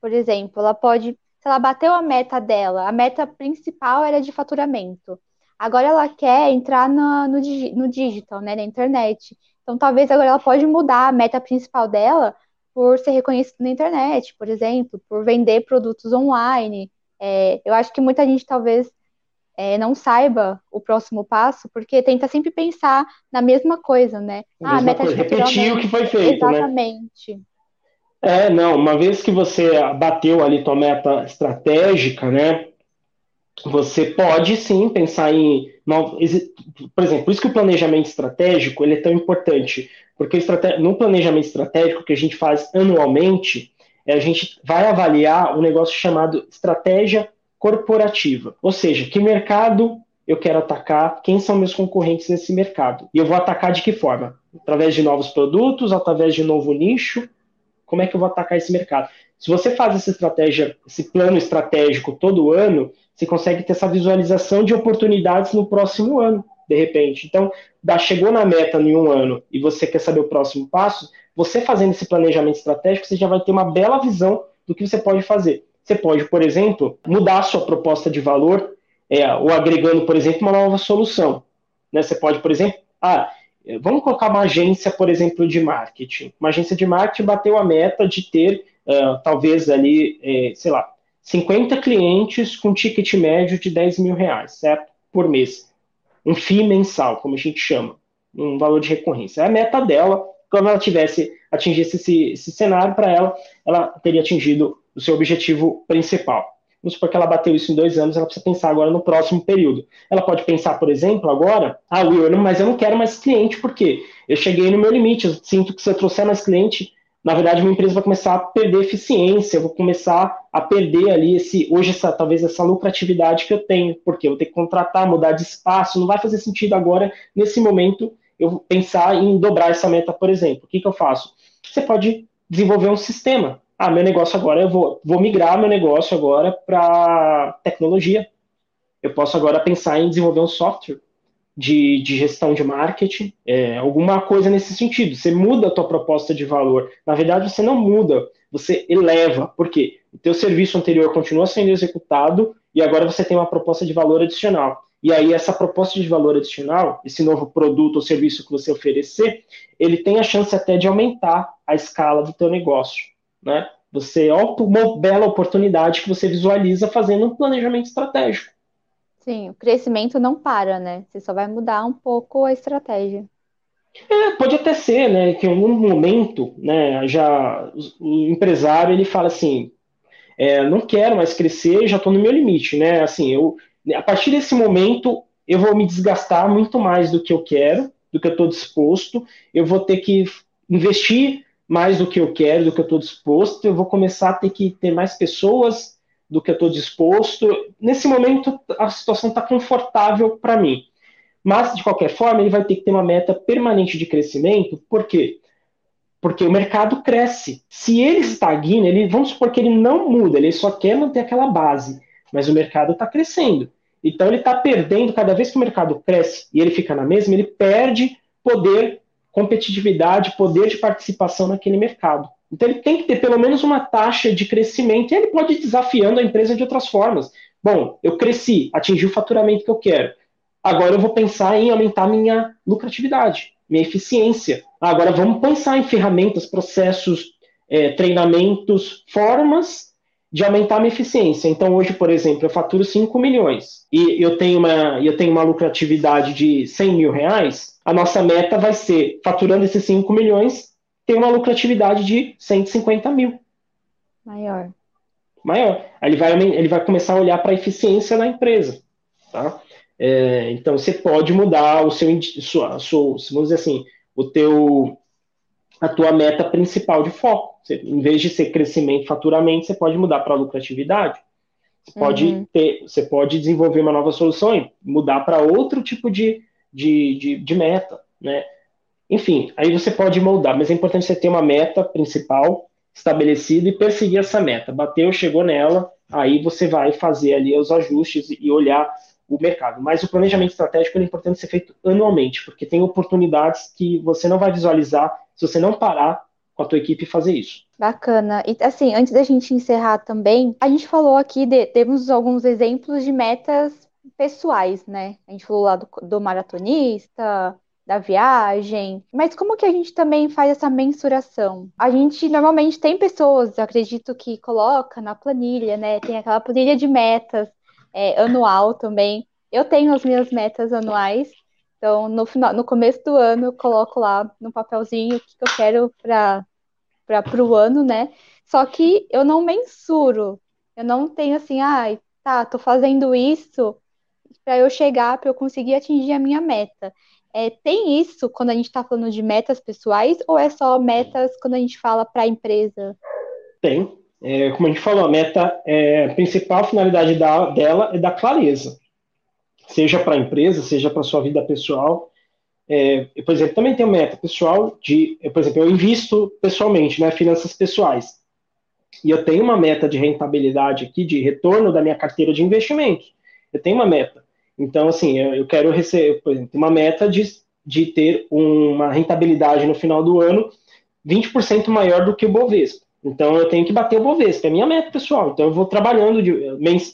S1: por exemplo, ela pode ela bateu a meta dela, a meta principal era de faturamento. Agora ela quer entrar no, no, no digital, né, na internet. Então talvez agora ela pode mudar a meta principal dela por ser reconhecida na internet, por exemplo, por vender produtos online. É, eu acho que muita gente talvez é, não saiba o próximo passo, porque tenta sempre pensar na mesma coisa, né?
S2: A ah, meta coisa, repetir o que foi feito,
S1: né? Exatamente.
S2: Né? É, não, uma vez que você bateu ali tua meta estratégica, né? Você pode sim pensar em. Por exemplo, por isso que o planejamento estratégico ele é tão importante. Porque no planejamento estratégico que a gente faz anualmente, é, a gente vai avaliar um negócio chamado estratégia corporativa. Ou seja, que mercado eu quero atacar, quem são meus concorrentes nesse mercado. E eu vou atacar de que forma? Através de novos produtos, através de novo nicho, como é que eu vou atacar esse mercado? Se você faz essa estratégia, esse plano estratégico todo ano, você consegue ter essa visualização de oportunidades no próximo ano, de repente. Então, chegou na meta em um ano e você quer saber o próximo passo, você fazendo esse planejamento estratégico, você já vai ter uma bela visão do que você pode fazer. Você pode, por exemplo, mudar a sua proposta de valor, é, ou agregando, por exemplo, uma nova solução. Né? Você pode, por exemplo, ah, Vamos colocar uma agência, por exemplo, de marketing. Uma agência de marketing bateu a meta de ter, uh, talvez ali, eh, sei lá, 50 clientes com ticket médio de 10 mil reais, certo? Por mês. Um FII mensal, como a gente chama. Um valor de recorrência. É a meta dela. Quando ela tivesse atingisse esse, esse cenário para ela, ela teria atingido o seu objetivo principal. Vamos supor que ela bateu isso em dois anos, ela precisa pensar agora no próximo período. Ela pode pensar, por exemplo, agora, ah, Will, mas eu não quero mais cliente, porque eu cheguei no meu limite, eu sinto que se eu trouxer mais cliente, na verdade, minha empresa vai começar a perder eficiência, eu vou começar a perder ali esse, hoje, essa, talvez essa lucratividade que eu tenho, porque eu vou ter que contratar, mudar de espaço, não vai fazer sentido agora, nesse momento, eu pensar em dobrar essa meta, por exemplo. O que, que eu faço? Você pode desenvolver um sistema ah, meu negócio agora, eu vou, vou migrar meu negócio agora para tecnologia. Eu posso agora pensar em desenvolver um software de, de gestão de marketing, é, alguma coisa nesse sentido. Você muda a tua proposta de valor. Na verdade, você não muda, você eleva. Por quê? O teu serviço anterior continua sendo executado e agora você tem uma proposta de valor adicional. E aí essa proposta de valor adicional, esse novo produto ou serviço que você oferecer, ele tem a chance até de aumentar a escala do teu negócio né? Você, ó, uma bela oportunidade que você visualiza fazendo um planejamento estratégico.
S1: Sim, o crescimento não para, né? Você só vai mudar um pouco a estratégia.
S2: É, pode até ser, né, que em algum momento, né, já o empresário ele fala assim, é, não quero mais crescer, já estou no meu limite, né? Assim, eu a partir desse momento eu vou me desgastar muito mais do que eu quero, do que eu estou disposto, eu vou ter que investir mais do que eu quero, do que eu estou disposto, eu vou começar a ter que ter mais pessoas do que eu estou disposto. Nesse momento, a situação está confortável para mim. Mas, de qualquer forma, ele vai ter que ter uma meta permanente de crescimento. Por quê? Porque o mercado cresce. Se ele estagna, ele, vamos supor que ele não muda, ele só quer manter aquela base. Mas o mercado está crescendo. Então ele está perdendo, cada vez que o mercado cresce e ele fica na mesma, ele perde poder, competitividade, poder de participação naquele mercado. Então ele tem que ter pelo menos uma taxa de crescimento e ele pode ir desafiando a empresa de outras formas. Bom, eu cresci, atingi o faturamento que eu quero. Agora eu vou pensar em aumentar minha lucratividade, minha eficiência. Agora vamos pensar em ferramentas, processos, é, treinamentos, formas de aumentar a minha eficiência. Então, hoje, por exemplo, eu faturo 5 milhões e eu tenho uma, eu tenho uma lucratividade de 100 mil reais, a nossa meta vai ser, faturando esses 5 milhões, ter uma lucratividade de 150 mil.
S1: Maior.
S2: Maior. Aí ele vai, ele vai começar a olhar para a eficiência da empresa. Tá? É, então, você pode mudar o seu, sua, sua, vamos dizer assim, o teu, a tua meta principal de foco. Você, em vez de ser crescimento e faturamento, você pode mudar para lucratividade. Você pode, uhum. ter, você pode desenvolver uma nova solução e mudar para outro tipo de, de, de, de, meta. Né? Enfim, aí você pode moldar, mas é importante você ter uma meta principal estabelecida e perseguir essa meta. Bateu, chegou nela, aí você vai fazer ali os ajustes e olhar o mercado. Mas o planejamento estratégico é importante ser feito anualmente, porque tem oportunidades que você não vai visualizar se você não parar com a tua equipe fazer isso.
S1: Bacana. E assim, antes da gente encerrar também, a gente falou aqui, de, temos alguns exemplos de metas pessoais, né? A gente falou lá do, do maratonista, da viagem, mas como que a gente também faz essa mensuração? A gente normalmente tem pessoas, acredito que coloca na planilha, né? Tem aquela planilha de metas é, anual também. Eu tenho as minhas metas anuais, então, no, final, no começo do ano, eu coloco lá no papelzinho o que, eu quero para o ano, né? Só que eu não mensuro. Eu não tenho assim, ah, tá, tô fazendo isso para eu chegar, para eu conseguir atingir a minha meta. É, tem isso quando a gente está falando de metas pessoais ou é só metas quando a gente fala para a empresa?
S2: Tem. É, como a gente falou, a meta, é, a principal finalidade da, dela é dar clareza seja para a empresa, seja para a sua vida pessoal. É, eu, por exemplo, também tenho meta pessoal de, eu, por exemplo, eu invisto pessoalmente, né, finanças pessoais. E eu tenho uma meta de rentabilidade aqui, de retorno da minha carteira de investimentos. Eu tenho uma meta. Então, assim, eu, eu quero receber, por exemplo, uma meta de, de ter uma rentabilidade no final do ano 20% maior do que o Bovespa. Então, eu tenho que bater o Bovespa, é minha meta pessoal. Então, eu vou trabalhando, de,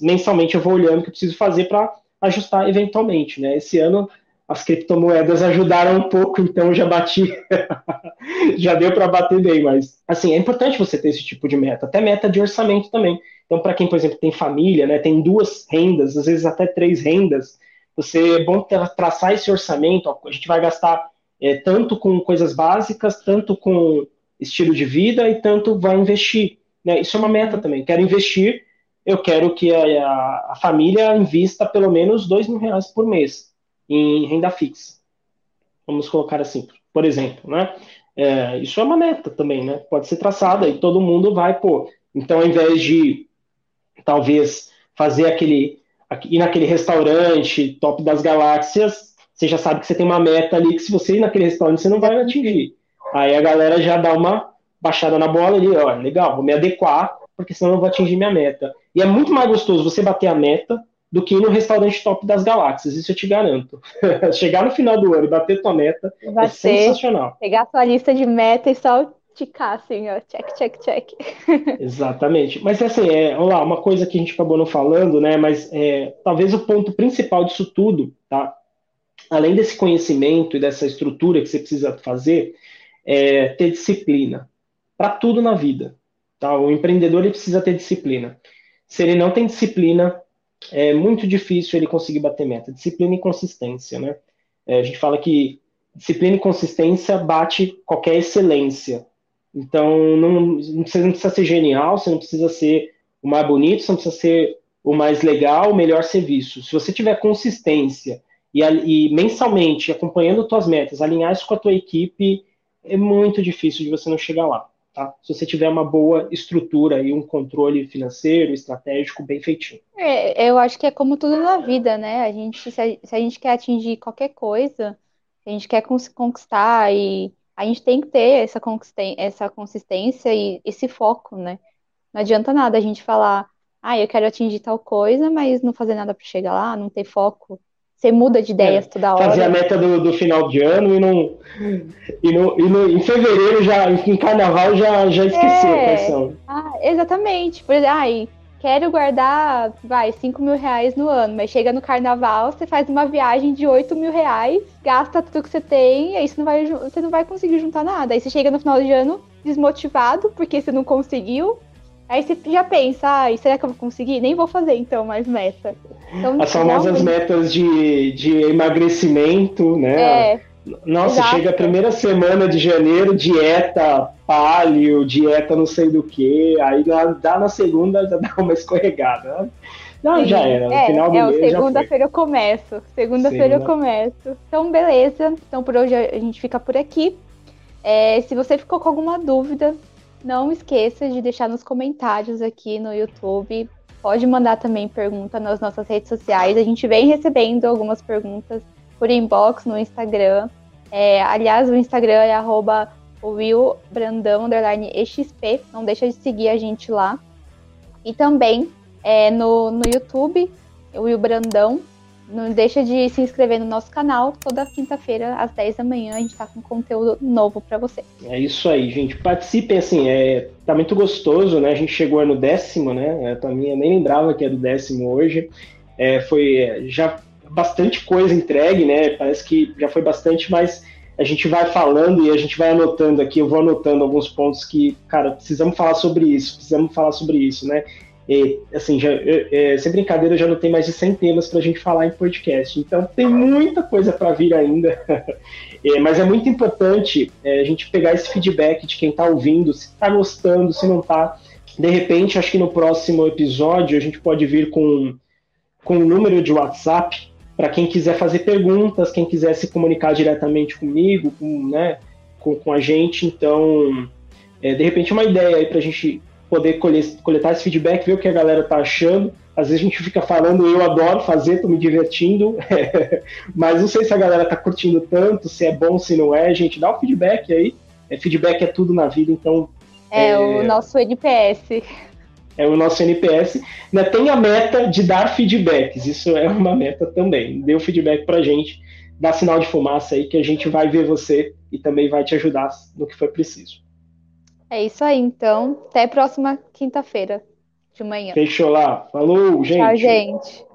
S2: mensalmente eu vou olhando o que eu preciso fazer para ajustar eventualmente, né? Esse ano as criptomoedas ajudaram um pouco, então já bati, (laughs) já deu para bater bem, mas assim, é importante você ter esse tipo de meta, até meta de orçamento também. Então, para quem, por exemplo, tem família, né, tem duas rendas, às vezes até três rendas, você é bom traçar esse orçamento, ó, a gente vai gastar é, tanto com coisas básicas, tanto com estilo de vida e tanto vai investir. Né? Isso é uma meta também. Quero investir eu quero que a, a, a família invista pelo menos dois mil reais por mês em renda fixa. Vamos colocar assim, por exemplo, né? É, isso é uma meta também, né? Pode ser traçada e todo mundo vai, pô. Então, ao invés de talvez fazer aquele ir naquele restaurante top das galáxias, você já sabe que você tem uma meta ali que se você ir naquele restaurante você não vai atingir. Aí a galera já dá uma baixada na bola ali, ó, legal, vou me adequar porque senão eu não vou atingir minha meta. E é muito mais gostoso você bater a meta do que ir no restaurante top das galáxias, isso eu te garanto. (laughs) Chegar no final do ano e bater tua meta Vai é sensacional.
S1: Pegar tua lista de meta e só ticar assim, ó, check, check, check. (laughs)
S2: Exatamente. Mas assim, é, vamos lá, uma coisa que a gente acabou não falando, né, mas é, talvez o ponto principal disso tudo, tá? Além desse conhecimento e dessa estrutura que você precisa fazer, é ter disciplina para tudo na vida. Tá? O empreendedor ele precisa ter disciplina. Se ele não tem disciplina, é muito difícil ele conseguir bater meta. Disciplina e consistência, né? É, a gente fala que disciplina e consistência bate qualquer excelência. Então, não, você não precisa ser genial, você não precisa ser o mais bonito, você não precisa ser o mais legal, o melhor serviço. Se você tiver consistência e, e mensalmente acompanhando suas metas, alinhar isso com a tua equipe, é muito difícil de você não chegar lá. tá? Se você tiver uma boa estrutura e um controle financeiro, estratégico bem feitinho.
S1: É, eu acho que é como tudo na vida, né? A gente, se a, se a gente quer atingir qualquer coisa, a gente quer conquistar e a gente tem que ter essa, essa consistência e esse foco, né? Não adianta nada a gente falar, ah, eu quero atingir tal coisa, mas não fazer nada para chegar lá, não ter foco. Você muda de ideias é, toda hora.
S2: Fazer a meta do, do final de ano e não. E, no, e no, em fevereiro, já, em carnaval, já, já esqueceu é, quais são.
S1: Ah, exatamente. Por exemplo, ai, quero guardar, vai, 5 mil reais no ano, mas chega no carnaval, você faz uma viagem de 8 mil reais, gasta tudo que você tem, aí você não vai, você não vai conseguir juntar nada. Aí você chega no final de ano desmotivado, porque você não conseguiu, Aí você já pensa, ah, será que eu vou conseguir? Nem vou fazer então mais meta. Então,
S2: As famosas metas de, de emagrecimento, né? É, Nossa, exato. chega a primeira semana de janeiro, dieta palio, dieta não sei do que, aí dá na segunda já dá uma escorregada. Não, Sim. já era. No
S1: é,
S2: final do
S1: é, mês. Segunda-feira eu começo. Segunda-feira eu começo. Então, beleza. Então, por hoje a gente fica por aqui. É, se você ficou com alguma dúvida, não esqueça de deixar nos comentários aqui no YouTube. Pode mandar também pergunta nas nossas redes sociais. A gente vem recebendo algumas perguntas por inbox no Instagram. É, aliás, o Instagram é arroba willbrandão_exp. Não deixa de seguir a gente lá. E também é, no, no YouTube, o Will Brandão, não deixa de se inscrever no nosso canal. Toda quinta-feira, às 10 da manhã, a gente está com conteúdo novo para você.
S2: É isso aí, gente. Participem, assim, é, tá muito gostoso, né? A gente chegou no décimo, né? Eu também nem lembrava que era o décimo hoje. É, foi é, já bastante coisa entregue, né? Parece que já foi bastante, mas a gente vai falando e a gente vai anotando aqui. Eu vou anotando alguns pontos que, cara, precisamos falar sobre isso, precisamos falar sobre isso, né? E, assim, já, é, sem brincadeira, já não tem mais de 100 temas para a gente falar em podcast. Então, tem muita coisa para vir ainda. (laughs) é, mas é muito importante é, a gente pegar esse feedback de quem está ouvindo, se está gostando, se não está. De repente, acho que no próximo episódio a gente pode vir com, com um número de WhatsApp para quem quiser fazer perguntas, quem quiser se comunicar diretamente comigo, com, né, com, com a gente. Então, é, de repente, uma ideia aí para a gente poder coletar esse feedback, ver o que a galera tá achando. Às vezes a gente fica falando, eu adoro fazer, tô me divertindo, (laughs) mas não sei se a galera tá curtindo tanto, se é bom, se não é. Gente, dá o um feedback aí. É, feedback é tudo na vida, então.
S1: É, é, o nosso NPS.
S2: É o nosso NPS. Né, tem a meta de dar feedbacks, isso é uma meta também. Dê o feedback pra gente, dá sinal de fumaça aí que a gente vai ver você e também vai te ajudar no que for preciso.
S1: É isso aí, então. Até próxima quinta-feira de manhã.
S2: Fechou lá. Falou, gente.
S1: Tchau, gente.